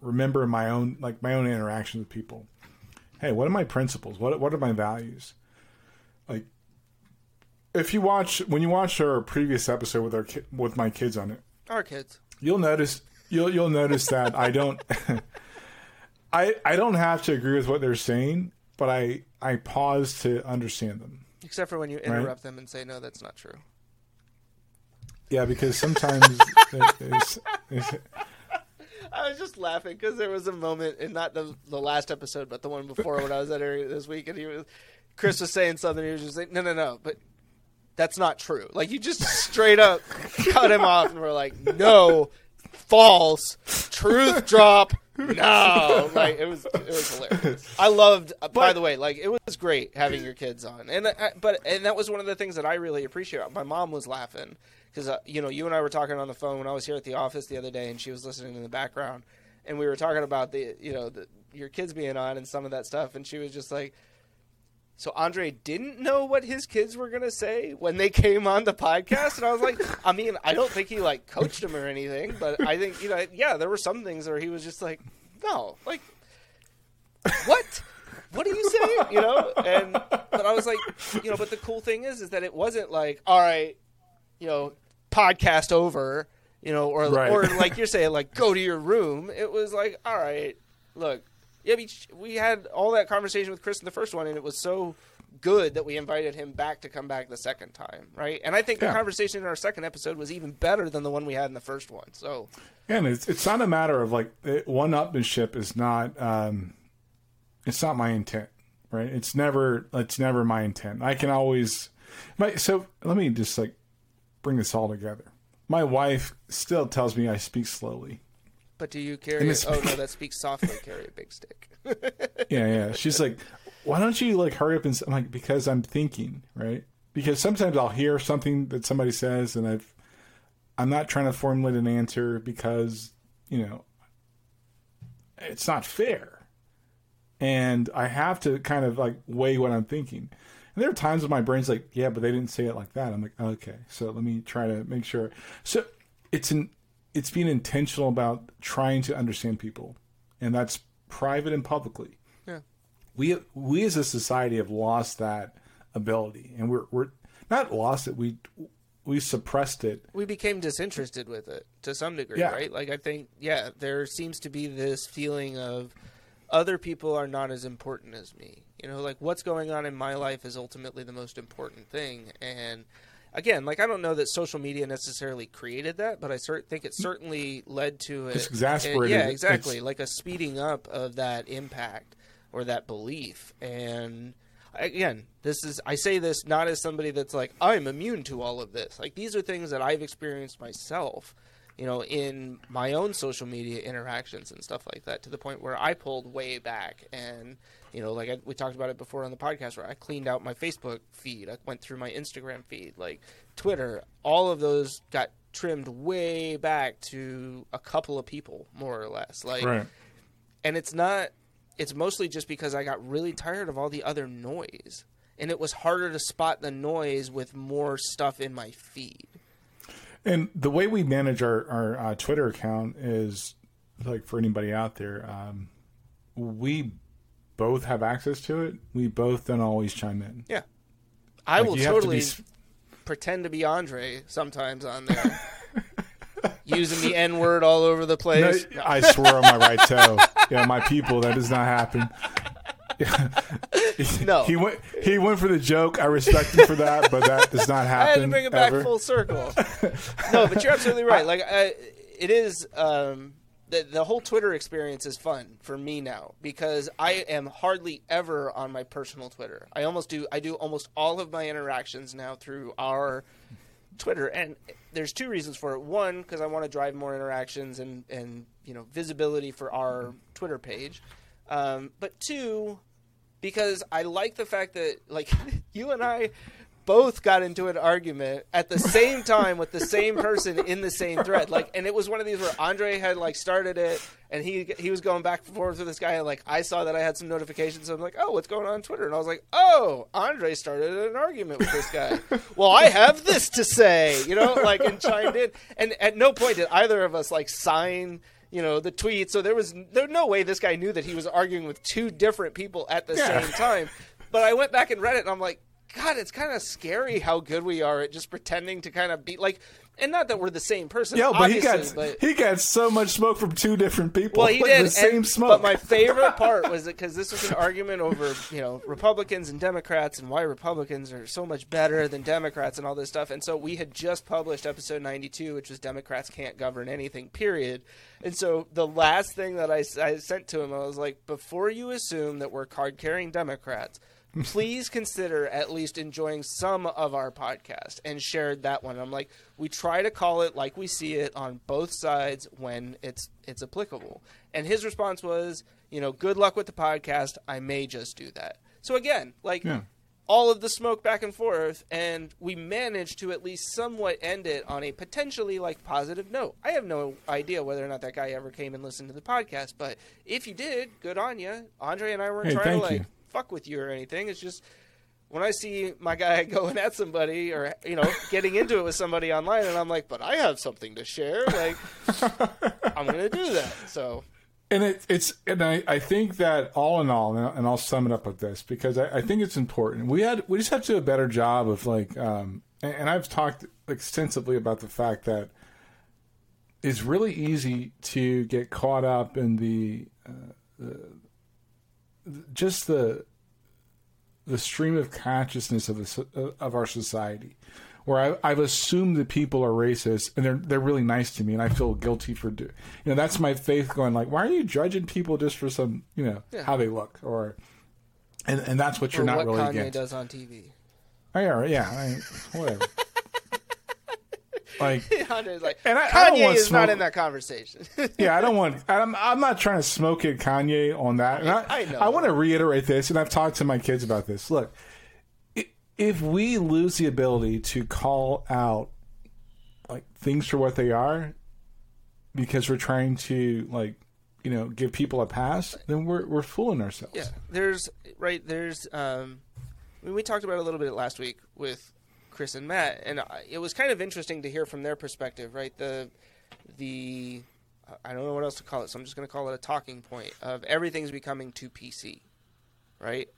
remember in my own like my own interaction with people. Hey, what are my principles? What what are my values? If you watch when you watch our previous episode with our ki- with my kids on it, Our kids. you'll notice you'll you'll notice that I don't I I don't have to agree with what they're saying, but I I pause to understand them. Except for when you interrupt them and say, no, that's not true. Yeah, because sometimes it's, it's, I was just laughing because there was a moment, in not the the last episode, but the one before when I was at area this week, and he was Chris was saying something. He was just like, "No, no, no," but that's not true. Like you just straight up cut him off, and we're like, "No, false, truth drop." No, like it was it was hilarious. I loved. uh, by the way, like it was great having your kids on, and I, but and that was one of the things that I really appreciate. My mom was laughing because uh, you know you and I were talking on the phone when I was here at the office the other day, and she was listening in the background, and we were talking about the you know the, your kids being on and some of that stuff, and she was just like. So Andre didn't know what his kids were gonna say when they came on the podcast, and I was like, I mean, I don't think he like coached him or anything, but I think you know, yeah, there were some things where he was just like, no, like, what? What are you saying? You know, and but I was like, you know, but the cool thing is, is that it wasn't like, all right, you know, podcast over, you know, or Right. or like you're saying, like go to your room. It was like, all right, look, yeah, we, we had all that conversation with Chris in the first one, and it was so good that we invited him back to come back the second time, right? And I think the conversation in our second episode was even better than the one we had in the first one. So and it's it's not a matter of like one upmanship is not um, it's not my intent, right? It's never it's never my intent. I can always my so let me just like bring this all together. My wife still tells me I speak slowly. But do you carry? Oh no, that speaks softly. Carry a big stick. Yeah, yeah. She's like, why don't you like hurry up and? s-" I'm like, because I'm thinking, right? Because sometimes I'll hear something that somebody says, and I've, I'm not trying to formulate an answer because you know it's not fair, and I have to kind of like weigh what I'm thinking. And there are times when my brain's like, yeah, but they didn't say it like that. I'm like, okay, so let me try to make sure. So it's an it's being intentional about trying to understand people, and that's private and publicly. Yeah. We we as a society have lost that ability, and we're we're not lost it. We we suppressed it. we became disinterested with it to some degree, Yeah. right? Like I think, yeah, there seems to be this feeling of other people are not as important as me. You know, like what's going on in my life is ultimately the most important thing. And again, like I don't know that social media necessarily created that, but I cer- think it certainly led to it. It's exasperated. Yeah, It's- exactly, like a speeding up of that impact or that belief. And again, this is I say this not as somebody that's like I'm immune to all of this. Like these are things that I've experienced myself, you know, in my own social media interactions and stuff like that to the point where I pulled way back and you know, like I, we talked about it before on the podcast where I cleaned out my Facebook feed, I went through my Instagram feed, like Twitter, all of those got trimmed way back to a couple of people more or less. Like Right. and it's not it's mostly just because I got really tired of all the other noise. And it was harder to spot the noise with more stuff in my feed. And the way we manage our our uh, Twitter account is like for anybody out there, um, we both have access to it. We both don't always chime in. Yeah. I Like, will have to totally be pretend to be Andre sometimes on there. Using the N word all over the No, place. I swear on my right toe. Yeah, my people, that does not happen. No. he went. He went for the joke. I respect him for that, but that does not happen. I had to bring it back ever. full circle. no, but you're absolutely right. Like, I, it is. Um, the, the whole Twitter experience is fun for me now because I am hardly ever on my personal Twitter. I almost do. I do almost all of my interactions now through our Twitter, and there's two reasons for it. One, because I want to drive more interactions and and you know visibility for our Twitter page. Um, but two, because I like the fact that like you and I both got into an argument at the same time with the same person in the same thread. Like, and it was one of these where Andre had like started it, and he he was going back and forth with this guy. And like, I saw that I had some notifications. So I'm like, oh, what's going on on Twitter? And I was like, oh, Andre started an argument with this guy. well, I have this to say, you know, like, and chimed in. And at no point did either of us like sign you know the tweet so there was there no way this guy knew that he was arguing with two different people at the Yeah. same time but i went back and read it and i'm like god it's kind of scary how good we are at just pretending to kind of be like and not that we're the same person Yeah, but he got but he got so much smoke from two different people. well, he Like, did. the same and- smoke. But my favorite part was it because this was an argument over, you know, Republicans and Democrats and why Republicans are so much better than Democrats and all this stuff. And so we had just published episode 92, which was Democrats can't govern anything, period. And so the last thing that I, I sent to him, I was like, before you assume that we're card carrying Democrats, please consider at least enjoying some of our podcast and shared that one. I'm like, we try to call it like we see it on both sides when it's it's applicable. And his response was, you know, good luck with the podcast. I may just do that. So again, like Yeah. all of the smoke back and forth, and we managed to at least somewhat end it on a potentially like positive note. I have no idea whether or not that guy ever came and listened to the podcast, but if you did, good on you. Andre and I weren't Hey, trying to like you. Fuck with you or anything. It's just when I see my guy going at somebody or you know getting into it with somebody online, and I'm like, but I have something to share. Like I'm gonna do that. So and it, it's and I, I think that all in all, and I'll, sum it up with this because I, I think it's important. We had we just have to do a better job of like, um, and, and I've talked extensively about the fact that it's really easy to get caught up in the, uh, the just the the stream of consciousness of the, of our society, where I, I've assumed that people are racist and they're they're really nice to me, and I feel guilty for do. You know, that's my faith going like, why are you judging people just for some, you know, Yeah. how they look, or and and that's what you're not what really Kanye against. does on TV. Oh, yeah, yeah, I, whatever. like, like And I- I don't Kanye want is not in that conversation. yeah, I don't want. I'm, I'm not trying to smoke at Kanye on that. And I, I know. I want to reiterate this, and I've talked to my kids about this. Look, if we lose the ability to call out like things for what they are because we're trying to like you know give people a pass, then we're we're fooling ourselves. Yeah, there's right there's um, I mean, we talked about it a little bit last week with Chris and Matt, and it was kind of interesting to hear from their perspective. Right, the the I don't know what else to call it, so I'm just going to call it a talking point of everything's becoming too PC, right?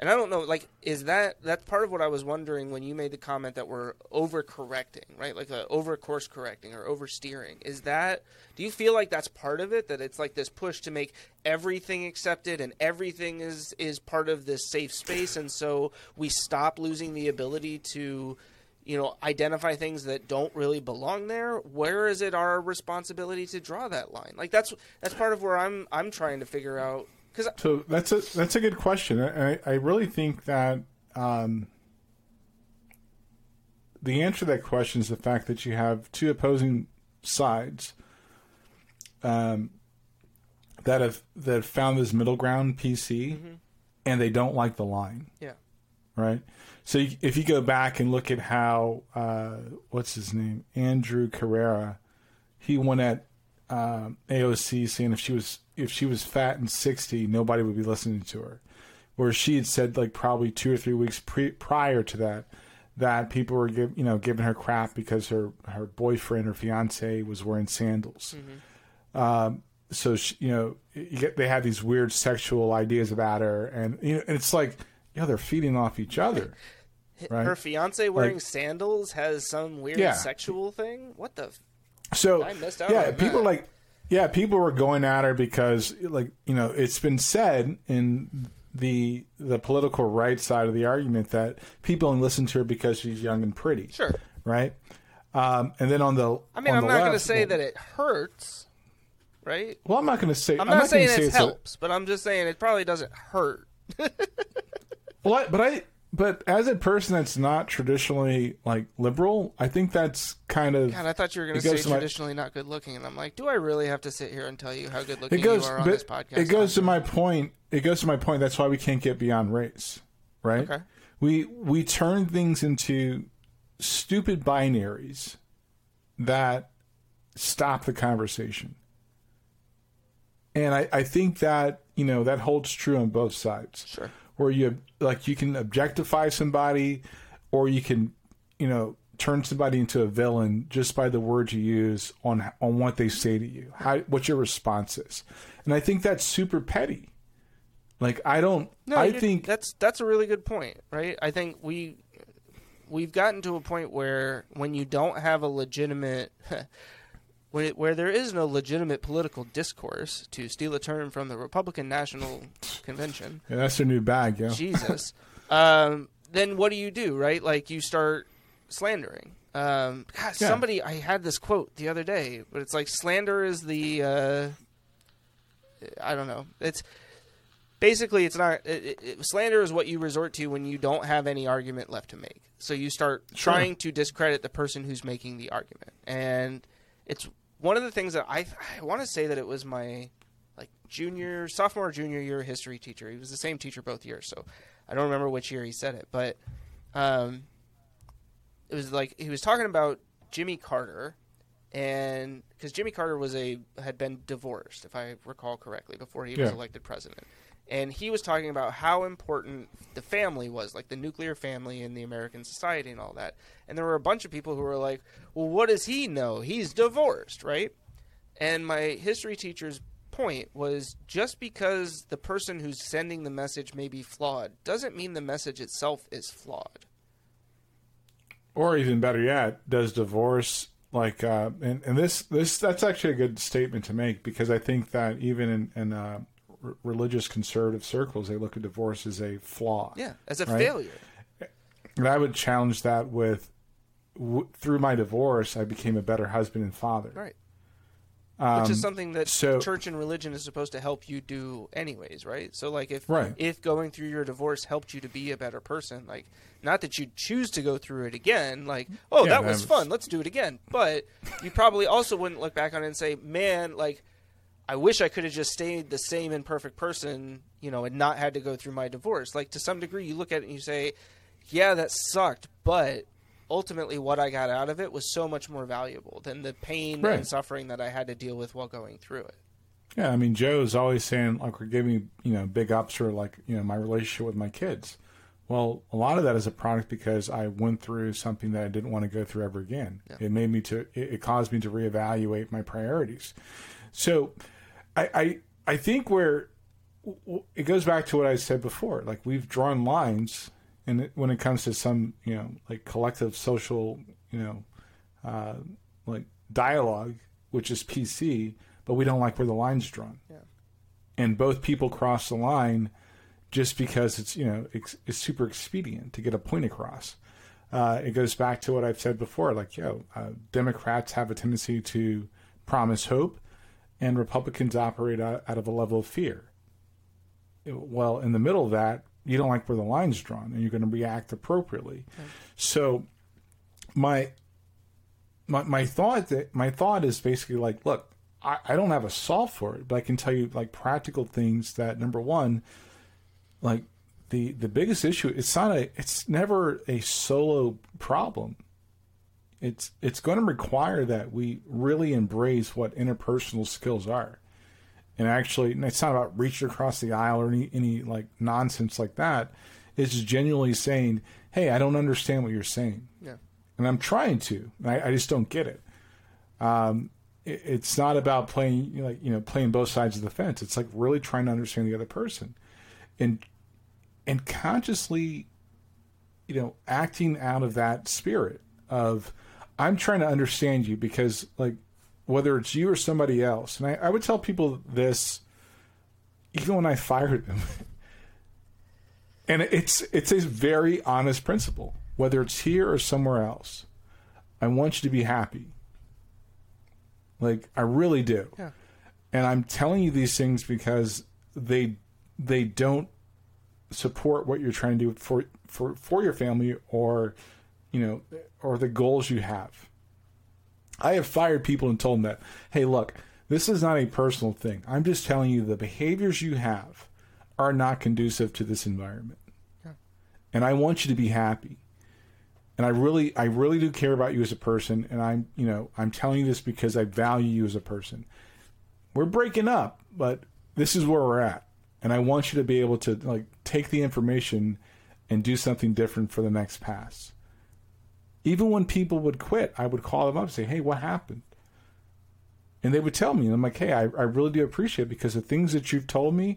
And I don't know, like, is that that's part of what I was wondering when you made the comment that we're overcorrecting, right? Like, uh, over course correcting or oversteering. Is that? Do you feel like that's part of it? That it's like this push to make everything accepted and everything is is part of this safe space, and so we stop losing the ability to, you know, identify things that don't really belong there. Where is it our responsibility to draw that line? Like, that's that's part of where I'm I'm trying to figure out because So that's a that's a good question. I, I I really think that um, the answer to that question is the fact that you have two opposing sides um, that have that have found this middle ground PC, and they don't like the line, yeah. right? So you, if you go back and look at how uh, what's his name, Andrew Carrera, he went at um, AOC saying if she was if she was fat and sixty, nobody would be listening to her. Where she had said like probably two or three weeks pre- prior to that that people were give, you know giving her crap because her her boyfriend or fiance was wearing sandals. Um, so she, you know you get, they have these weird sexual ideas about her, and you know and it's like you know they're feeding off each other. Right. Her fiance wearing Like- sandals has some weird Yeah. sexual thing. What the? So I missed out yeah, people that. like yeah, people were going at her because like you know it's been said in the the political right side of the argument that people only listen to her because she's young and pretty, Sure. right? Um, and then on the I mean, I'm not going to say well, that it hurts, right? Well, I'm not going to say. I'm, not, saying gonna say it a- helps, but I'm just saying it probably doesn't hurt. Well, I, but I, but as a person that's not traditionally like liberal, I think that's kind of God, I thought you were going to say to my- traditionally not good looking, and I'm like, do I really have to sit here and tell you how good looking goes. you are on this podcast? it goes to my point. It goes to my point. That's why we can't get beyond race, right? Okay. We we turn things into stupid binaries that stop the conversation, and I, I think that you know that holds true on both sides. Sure. Where you like you can objectify somebody or you can you know turn somebody into a villain just by the words you use on on what they say to you how what your response is and i think that's super petty like i don't No, i think that's that's a really good point, right? I think we we've gotten to a point where when you don't have a legitimate when it, where there is no legitimate political discourse to steal a term from the Republican National Convention, yeah, that's their new bag yeah Jesus, um, then what do you do, right? Like you start slandering. Um, God, Yeah. somebody I had this quote the other day, but it's like slander is the uh, I don't know. It's basically it's not it, it- slander is what you resort to when you don't have any argument left to make. So you start Sure. trying to discredit the person who's making the argument, and it's one of the things that I I want to say that it was my like junior, sophomore, junior year history teacher. He was the same teacher both years, so I don't remember which year he said it, but um, it was like he was talking about Jimmy Carter, and because Jimmy Carter was a had been divorced, if I recall correctly, before he was elected president, and he was talking about how important the family was, like the nuclear family in the American society and all that. And there were a bunch of people who were like, "Well, what does he know? He's divorced, right?" And my history teacher's point was just because the person who's sending the message may be flawed doesn't mean the message itself is flawed. or even better yet does divorce like uh and, and this this that's actually a good statement to make because i think that even in, in uh r- religious conservative circles they look at divorce as a flaw Yeah, as a Right. failure. And I would challenge that with w- through my divorce, I became a better husband and father. Right. Um, Which is something that so- church and religion is supposed to help you do anyways, right? So like if Right. if going through your divorce helped you to be a better person, like not that you'd choose to go through it again, like, oh, Yeah, that that was was- fun, let's do it again. But you probably also wouldn't look back on it and say, "Man, like I wish I could have just stayed the same imperfect person, you know, and not had to go through my divorce." Like to some degree you look at it and you say, "Yeah, that sucked, but ultimately what I got out of it was so much more valuable than the pain Right. and suffering that I had to deal with while going through it. Yeah, I mean, Joe's always saying like we're giving me, you know big ups for like you know my relationship with my kids. Well, a lot of that is a product because I went through something that I didn't want to go through ever again. It made me to it, it caused me to reevaluate my priorities. So, I I, I think where it goes back to what I said before. Like we've drawn lines, and when it comes to some you know like collective social you know uh, like dialogue, which is PC, but we don't like where the line's drawn. Yeah. And both people cross the line just because it's you know it's, it's super expedient to get a point across. Uh, it goes back to what I've said before, like yo, uh, Democrats have a tendency to promise hope, and Republicans operate out, out of a level of fear. Well, in the middle of that, you don't like where the line's drawn, and you're going to react appropriately. So, my my my thought that my thought is basically like, look, I, I don't have a solve for it, but I can tell you like practical things that number one, like the the biggest issue, it's not a it's never a solo problem. It's it's going to require that we really embrace what interpersonal skills are. And actually, and it's not about reaching across the aisle or any, any like nonsense like that. It's just genuinely saying, "Hey, I don't understand what you're saying." Yeah. and I'm trying to. I, I just don't get it. Um, it. It's not about playing you know, like you know playing both sides of the fence. It's like really trying to understand the other person, and and consciously, you know, acting out of that spirit of I'm trying to understand you because like whether it's you or somebody else, and I, I would tell people this even when I fired them. And it's it's a very honest principle. Whether it's here or somewhere else, I want you to be happy. Like I really do. Yeah. And I'm telling you these things because they they don't support what you're trying to do for for for your family or you know or the goals you have. I have fired people and told them that, hey, look, this is not a personal thing. I'm just telling you the behaviors you have are not conducive to this environment. And I want you to be happy. And I really I really do care about you as a person and I'm, you know, I'm telling you this because I value you as a person. We're breaking up, but this is where we're at. And I want you to be able to like take the information and do something different for the next pass. Even when people would quit, I would call them up and say, "Hey, what happened?" And they would tell me, and I'm like, "Hey, I, I really do appreciate it because the things that you've told me,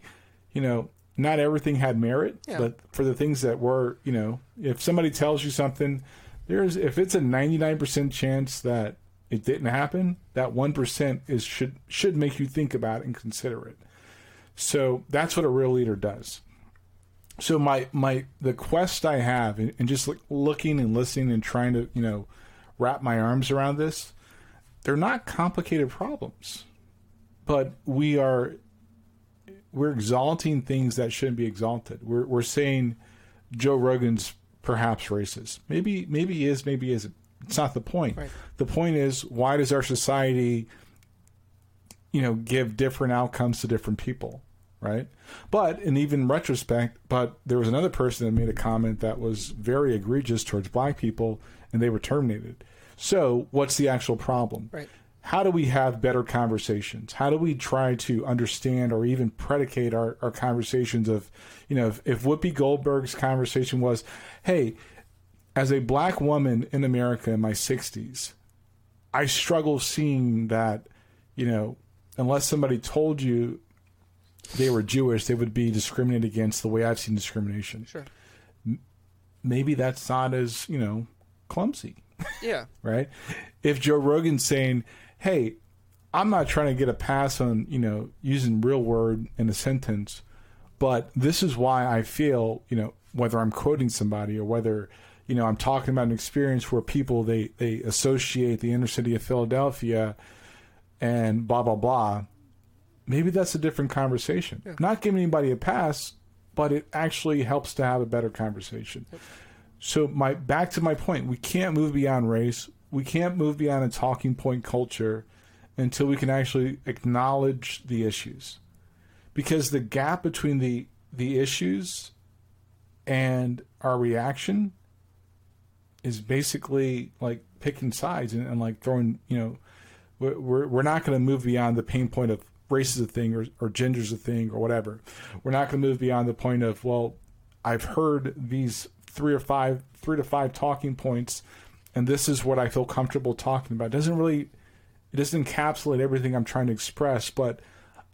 you know, not everything had merit, Yeah. but for the things that were, you know, if somebody tells you something, there's if it's a 99% chance that it didn't happen, that 1% is should should make you think about it and consider it. So that's what a real leader does. So my my the quest I have and, and just like looking and listening and trying to you know wrap my arms around this, they're not complicated problems, but we are we're exalting things that shouldn't be exalted. We're we're saying Joe Rogan's perhaps racist. Maybe maybe he is, maybe he isn't. It's not the point. Right. The point is why does our society you know give different outcomes to different people, right? But in even retrospect, but there was another person that made a comment that was very egregious towards black people and they were terminated. So, what's the actual problem? Right. how do we have better conversations? How do we try to understand or even predicate our, our conversations of, you know, if, if Whoopi Goldberg's conversation was, hey, as a black woman in America in my 60s, I struggle seeing that, you know, unless somebody told you they were Jewish, they would be discriminated against the way I've seen discrimination. Sure. Maybe that's not as, you know, clumsy Yeah. right? If Joe Rogan's saying, "Hey, I'm not trying to get a pass on, you know, using real word in a sentence, but this is why I feel, you know, whether I'm quoting somebody or whether, you know, I'm talking about an experience where people they they associate the inner city of Philadelphia and blah blah blah. Maybe that's a different conversation. Not giving anybody a pass, but it actually helps to have a better conversation. So my back to my point, we can't move beyond race. We can't move beyond a talking point culture until we can actually acknowledge the issues. Because the gap between the the issues and our reaction is basically like picking sides and, and like throwing, you know, we're, we're not going to move beyond the pain point of race is a thing or, or gender's a thing or whatever. We're not going to move beyond the point of well, I've heard these three or five, three to five talking points, and this is what I feel comfortable talking about. It doesn't really, it doesn't encapsulate everything I'm trying to express, but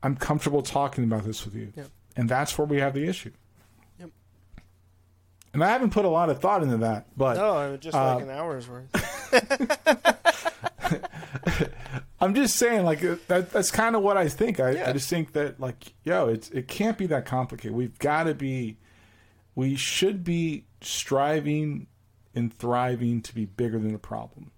I'm comfortable talking about this with you, Yep. and that's where we have the issue. Yep. And I haven't put a lot of thought into that, but No, I mean, just Uh, like an hour's worth. I'm just saying, like uh, that. That's kind of what I think. I, Yeah. I just think that, like, yo, it's it can't be that complicated. We've got to be, we should be striving and thriving to be bigger than the problem.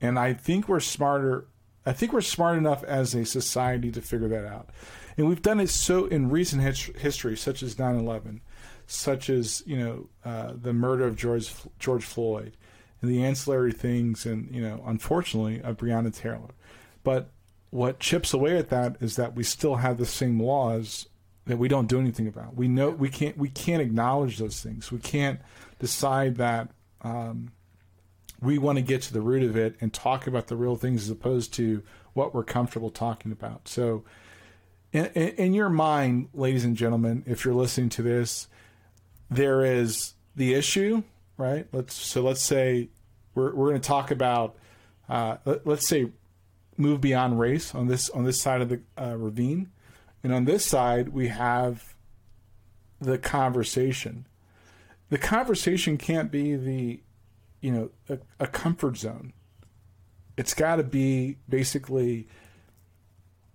And I think we're smarter. I think we're smart enough as a society to figure that out. And we've done it so in recent his- history, such as 9/11, such as you know uh, the murder of George George Floyd, and the ancillary things, and you know, unfortunately, of Breonna Taylor. But what chips away at that is that we still have the same laws that we don't do anything about. We know we can't we can't acknowledge those things. We can't decide that um, we want to get to the root of it and talk about the real things as opposed to what we're comfortable talking about. So, in, in, in your mind, ladies and gentlemen, if you're listening to this, there is the issue, right? Let's so let's say we're we're going to talk about uh, let, let's say move beyond race on this on this side of the uh, ravine, and on this side we have the conversation. The conversation can't be the you know a, a comfort zone. It's got to be basically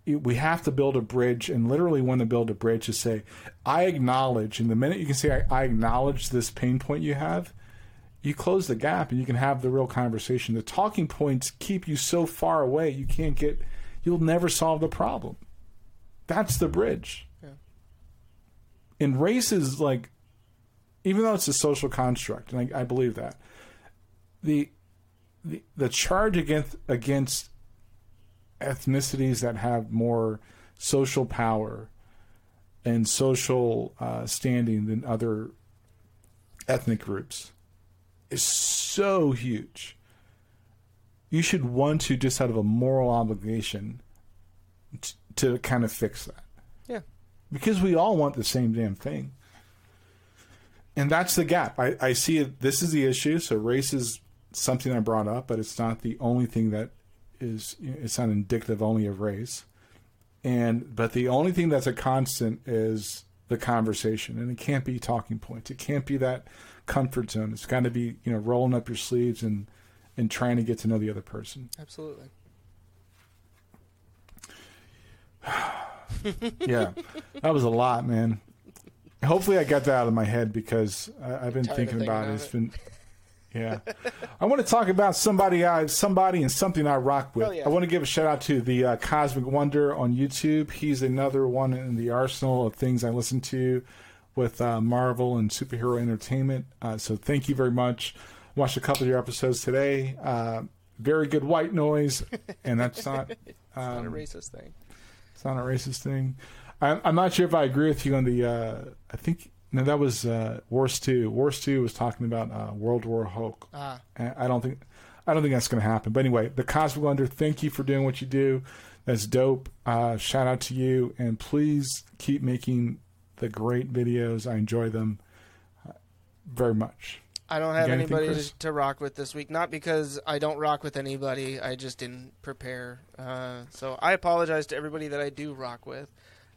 we have to build a bridge and literally want to build a bridge to say i acknowledge and the minute you can say I acknowledge this pain point you have you close the gap and you can have the real conversation. The talking points keep you so far away you can't get you'll never solve the problem. That's the bridge. Yeah. and race is like even though it's a social construct and i, I believe that the, the the charge against against ethnicities that have more social power and social uh, standing than other ethnic groups is so huge. You should want to just out of a moral obligation t- to kind of fix that. Yeah. Because we all want the same damn thing. And that's the gap. I, I see it. This is the issue. So race is something I brought up, but it's not the only thing that is. It's not indicative only of race. And but the only thing that's a constant is the conversation, and it can't be talking points. It can't be that comfort zone. It's got to be you know rolling up your sleeves and and trying to get to know the other person. Absolutely. Yeah, that was a lot, man. Hopefully, I got that out of my head because I, I've been thinking thinking about it. about It's it. been, yeah. I want to talk about somebody, I, somebody, and something I rock with. Yeah. I want to give a shout out to the uh, Cosmic Wonder on YouTube. He's another one in the arsenal of things I listen to with uh, Marvel and superhero entertainment. Uh, so thank you very much. Watched a couple of your episodes today. Uh, very good white noise, and that's not. It's not a Um, racist thing. it's not a racist thing. I'm, I'm not sure if I agree with you on the. Uh, I think no, that was uh, Wars Two. Wars Two was talking about uh, World War Hulk. Ah, And I don't think, I don't think that's going to happen. But anyway, the Cosmic Wonder. Thank you for doing what you do. That's dope. Uh, shout out to you, and please keep making the great videos. I enjoy them uh, very much. I don't have got anything, anybody to, to rock with this week. Not because I don't rock with anybody. I just didn't prepare. Uh, so I apologize to everybody that I do rock with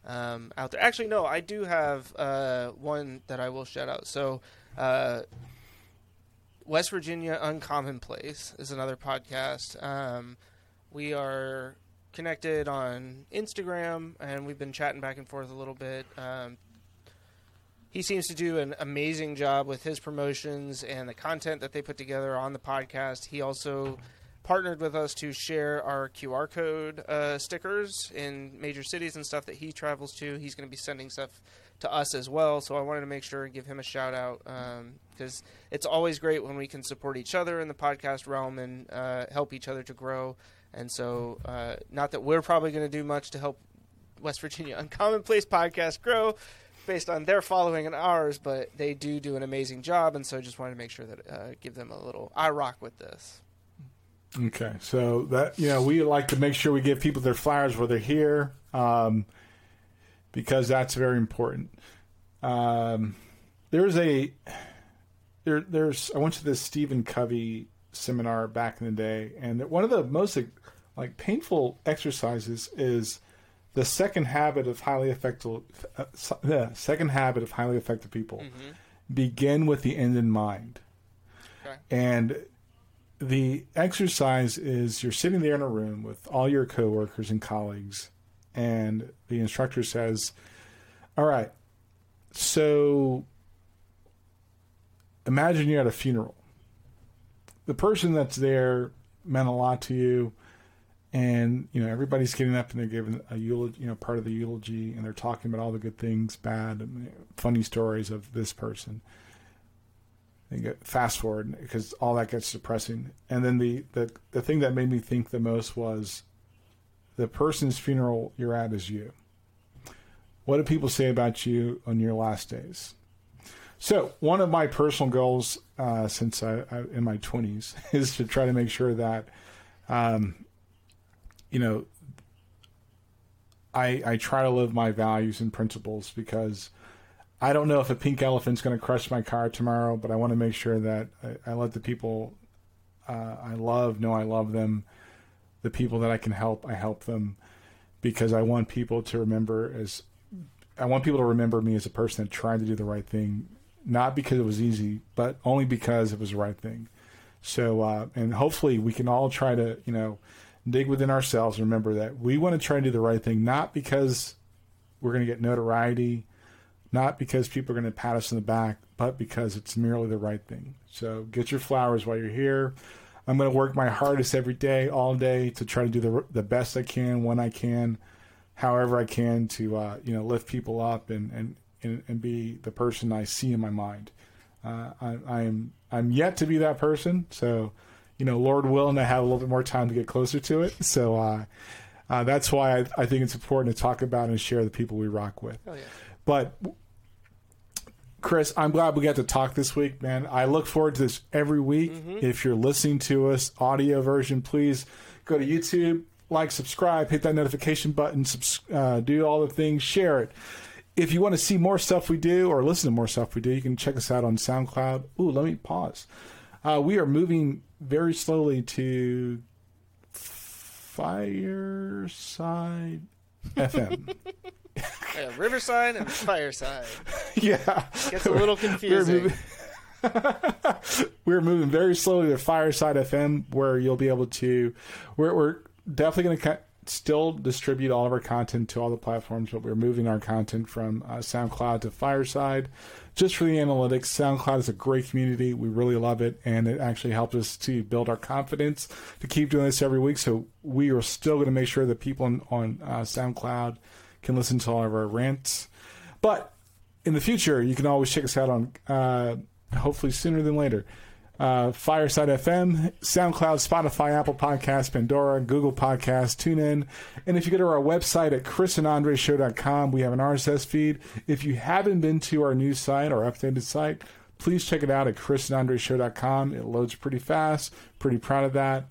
um, out there. Actually, no, I do have uh, one that I will shout out. So. Uh, West Virginia Uncommon Place is another podcast. Um, we are connected on Instagram, and we've been chatting back and forth a little bit. Um, he seems to do an amazing job with his promotions and the content that they put together on the podcast. He also partnered with us to share our QR code uh, stickers in major cities and stuff that he travels to. He's going to be sending stuff to us as well. So I wanted to make sure and give him a shout out because it's always great when we can support each other in the podcast realm and uh, help each other to grow. And so, uh, not that we're probably going to do much to help West Virginia Uncommon Place podcast grow, based on their following and ours, but they do do an amazing job, and so I just wanted to make sure that uh, give them a little. I rock with this. Okay, so that you know, we like to make sure we give people their flowers while they're here, um, because that's very important. Um, there's a there there's I went to this Stephen Covey seminar back in the day, and one of the most like painful exercises is the second habit of highly effective uh, the second habit of highly effective people. Begin with the end in mind, Okay. and the exercise is you're sitting there in a room with all your coworkers and colleagues, and the instructor says, "All right, so imagine you're at a funeral. The person that's there meant a lot to you, and you know everybody's getting up and they're giving a eulogy, you know, part of the eulogy, and they're talking about all the good things, bad, and funny stories of this person." They get fast forward because all that gets depressing. And then the, the the thing that made me think the most was the person's funeral you're at is you. What do people say about you on your last days? So one of my personal goals uh, since I, I in my twenties is to try to make sure that, um, you know, I I try to live my values and principles because I don't know if a pink elephant's going to crush my car tomorrow, but I want to make sure that I, I let the people uh, I love know I love them. The people that I can help, I help them because I want people to remember as I want people to remember me as a person that tried to do the right thing, not because it was easy, but only because it was the right thing. So, uh, and hopefully we can all try to, you know, dig within ourselves remember that we want to try to do the right thing, not because we're going to get notoriety, not because people are going to pat us in the back, but because it's merely the right thing. So get your flowers while you're here. I'm going to work my hardest every day, all day, to try to do the the best I can when I can, however I can to uh, you know lift people up and and and, and be the person I see in my mind. Uh, I, I'm I'm yet to be that person, so you know, Lord willing, I have a little bit more time to get closer to it. So uh, uh, that's why I, I think it's important to talk about and share the people we rock with. Oh yeah. But Chris, I'm glad we got to talk this week, man. I look forward to this every week. If you're listening to us audio version, please go to YouTube, like, subscribe, hit that notification button, subs- uh, do all the things, share it. If you want to see more stuff we do or listen to more stuff we do, you can check us out on SoundCloud. Ooh, let me pause. Uh, we are moving very slowly to Fireside FM. Yeah, Riverside and Fireside. yeah. Gets a little We're confusing. moving, we're moving very slowly to Fireside FM, where you'll be able to. We're, we're definitely going to co- still distribute all of our content to all the platforms, but we're moving our content from uh, SoundCloud to Fireside. Just for the analytics, SoundCloud is a great community. We really love it, and it actually helps us to build our confidence to keep doing this every week. So we are still going to make sure that people on, on uh, SoundCloud can listen to all of our rants. But in the future, you can always check us out on, uh, hopefully sooner than later, uh, Fireside FM, SoundCloud, Spotify, Apple Podcasts, Pandora, Google Podcasts, TuneIn. And if you go to our website at chrisandandreshow.com, we have an RSS feed. If you haven't been to our new site, our updated site, please check it out at chrisandandreshow.com. It loads pretty fast. Pretty proud of that.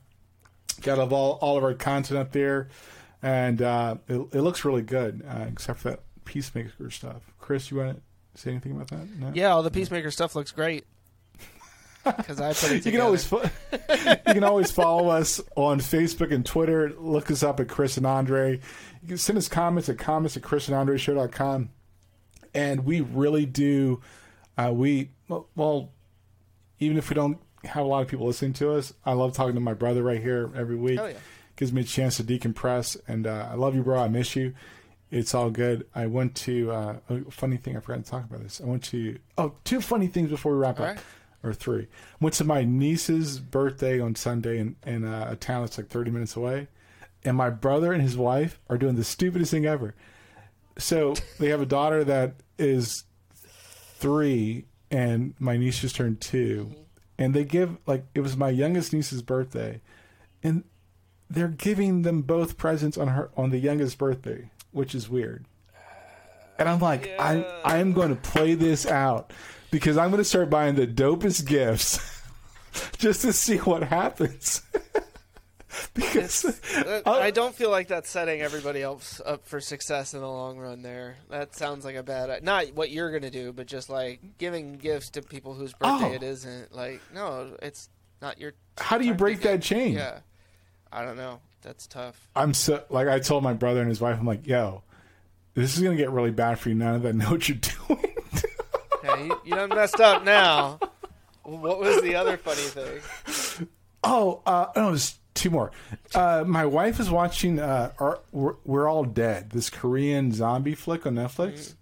Got all, all of our content up there. And uh, it, it looks really good, uh, except for that Peacemaker stuff. Chris, you want to say anything about that? No? Yeah, all the Peacemaker stuff looks great. Because I put it You can always fo- you can always follow us on Facebook and Twitter. Look us up at Chris and Andre. You can send us comments at comments at chrisandandreshow.com. And we really do uh, we well, well even if we don't have a lot of people listening to us, I love talking to my brother right here every week. Oh, yeah. Gives me a chance to decompress and uh, I love you bro, I miss you. It's all good. I went to uh, a funny thing. I forgot to talk about this. I went to oh two funny things before we wrap All up right. Or three. Went to my niece's birthday on Sunday in, in uh, a town that's like 30 minutes away. And my brother and his wife are doing the stupidest thing ever. So they have a daughter that is three, and my niece just turned two. And they give, like, it was my youngest niece's birthday. And they're giving them both presents on her on the youngest birthday, which is weird. and I'm like, I I am going to play this out because I'm going to start buying the dopest gifts just to see what happens. because Uh, I don't feel like that's setting everybody else up for success in the long run. There, that sounds like a bad. Not what you're gonna do, but just like giving gifts to people whose birthday Oh. it isn't. Like, no, it's not your. how do you break that chain? Yeah, I don't know. That's tough. I'm so like I told my brother and his wife, I'm like, yo, this is gonna get really bad for you. None of that know what you're doing. Yeah, you, you done messed up now. What was the other funny thing? oh, uh, no, there's two more. Uh, my wife is watching uh, Our, We're, We're All Dead, this Korean zombie flick on Netflix.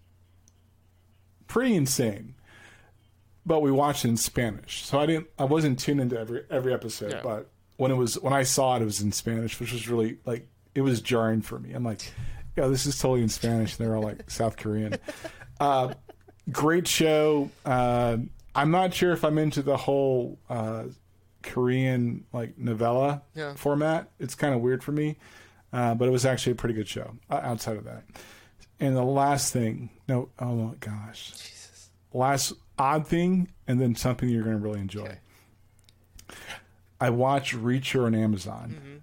Pretty insane. But we watched it in Spanish, so I didn't. I wasn't tuned into every every episode. Yeah. But when it was when I saw it, it was in Spanish, which was really like it was jarring for me. I'm like, yeah, this is totally in Spanish. They're all like South Korean. Uh, great show. Uh, I'm not sure if I'm into the whole uh, Korean like novella Yeah. format. It's kind of weird for me, uh, but it was actually a pretty good show. Uh, outside of that, and the last thing, no, oh my gosh, Jesus. last odd thing, and then something you're going to really enjoy. Okay. I watched Reacher on Amazon. Mm-hmm.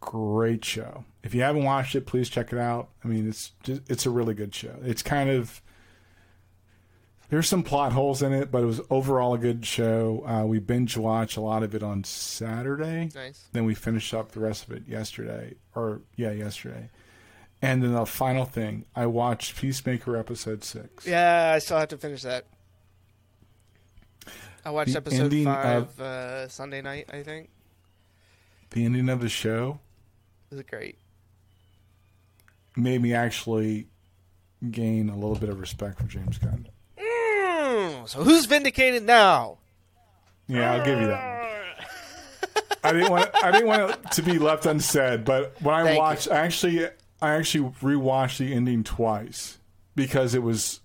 Great show. If you haven't watched it, please check it out. I mean, it's just, it's a really good show. It's kind of there's some plot holes in it, but it was overall a good show. Uh, we binge watched a lot of it on Saturday. Nice. Then we finished up the rest of it yesterday, or yeah, yesterday. And then the final thing, I watched Peacemaker episode six. Yeah, I still have to finish that. I watched The episode five of- uh, Sunday night. I think The ending of the show it was great. made me actually gain a little bit of respect for James Gunn. So who's vindicated now? Yeah, I'll give you that one. I didn't want I didn't want it to be left unsaid, but when I Thank watched, I actually I actually rewatched the ending twice because it was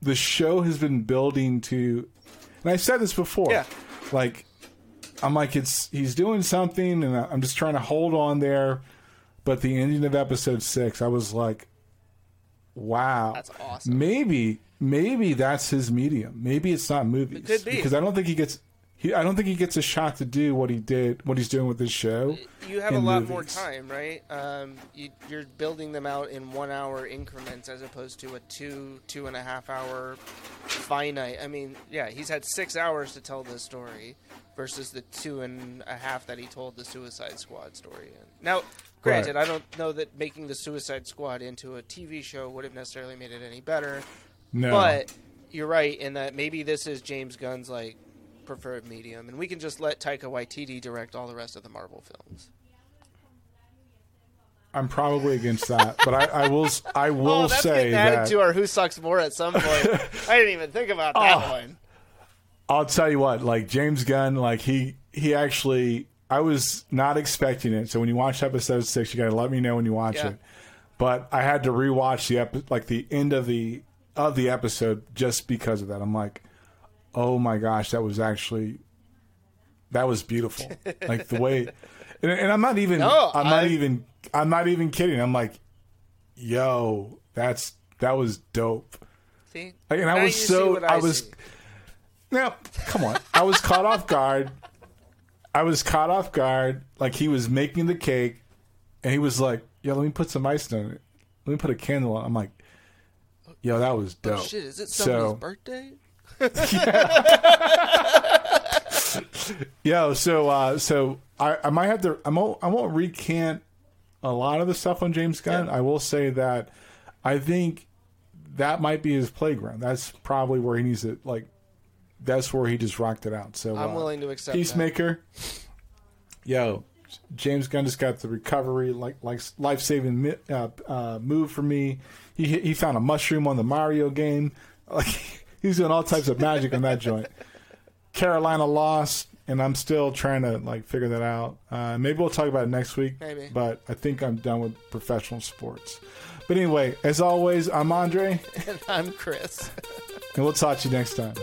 the show has been building to, and I said this before, Yeah. like I'm like it's he's doing something, and I'm just trying to hold on there, but the ending of episode six, I was like, wow, That's awesome. Maybe maybe that's his medium. Maybe it's not movies could be. because I don't think he gets. He, I don't think he gets a shot to do what he did, what he's doing with this show. You have a lot more time, right? Um, you, you're building them out in one-hour increments as opposed to a two, two and a half hour finite. I mean, yeah, he's had six hours to tell this story versus the two and a half that he told the Suicide Squad story in. Now, granted, I don't know that making the Suicide Squad into a TV show would have necessarily made it any better, No, but you're right in that maybe this is James Gunn's like preferred medium, and we can just let Taika Waititi direct all the rest of the Marvel films. I'm probably against that. but I, I will. I oh, will oh, that's say getting added that to our Who Sucks More at some point. I didn't even think about that Oh. one. I'll tell you what. Like James Gunn, like he he actually. I was not expecting it. So when you watch episode six, you got to let me know when you watch Yeah. it. But I had to rewatch the epi- like the end of the of the episode just because of that. I'm like, oh my gosh, that was actually that was beautiful. like the way, and, and I'm not even. No, I'm not I- even. I'm not even kidding. I'm like, yo, that's that was dope. See, Like, and Now I was so what I, was now come on. I was caught off guard. I was caught off guard. Like he was making the cake and he was like, Yo, let me put some ice on it. Let me put a candle on. I'm like, Yo, that was dope. Oh shit! Is it So- somebody's birthday? Yo, so uh so I, I might have to I won't I won't recant a lot of the stuff on James Gunn. I will say that I think that might be his playground. That's probably where he needs to like that's where he just rocked it out. So I'm uh, willing to accept that. Peacemaker. Yo, James Gunn just got the recovery, like like life saving uh, uh, move for me. He he found a mushroom on the Mario game. Like he's doing all types of magic on that joint. Carolina lost, and I'm still trying to like figure that out. Uh, maybe we'll talk about it next week. Maybe. but I think I'm done with professional sports. But anyway, as always, I'm Andre, and I'm Chris. and we'll talk to you next time.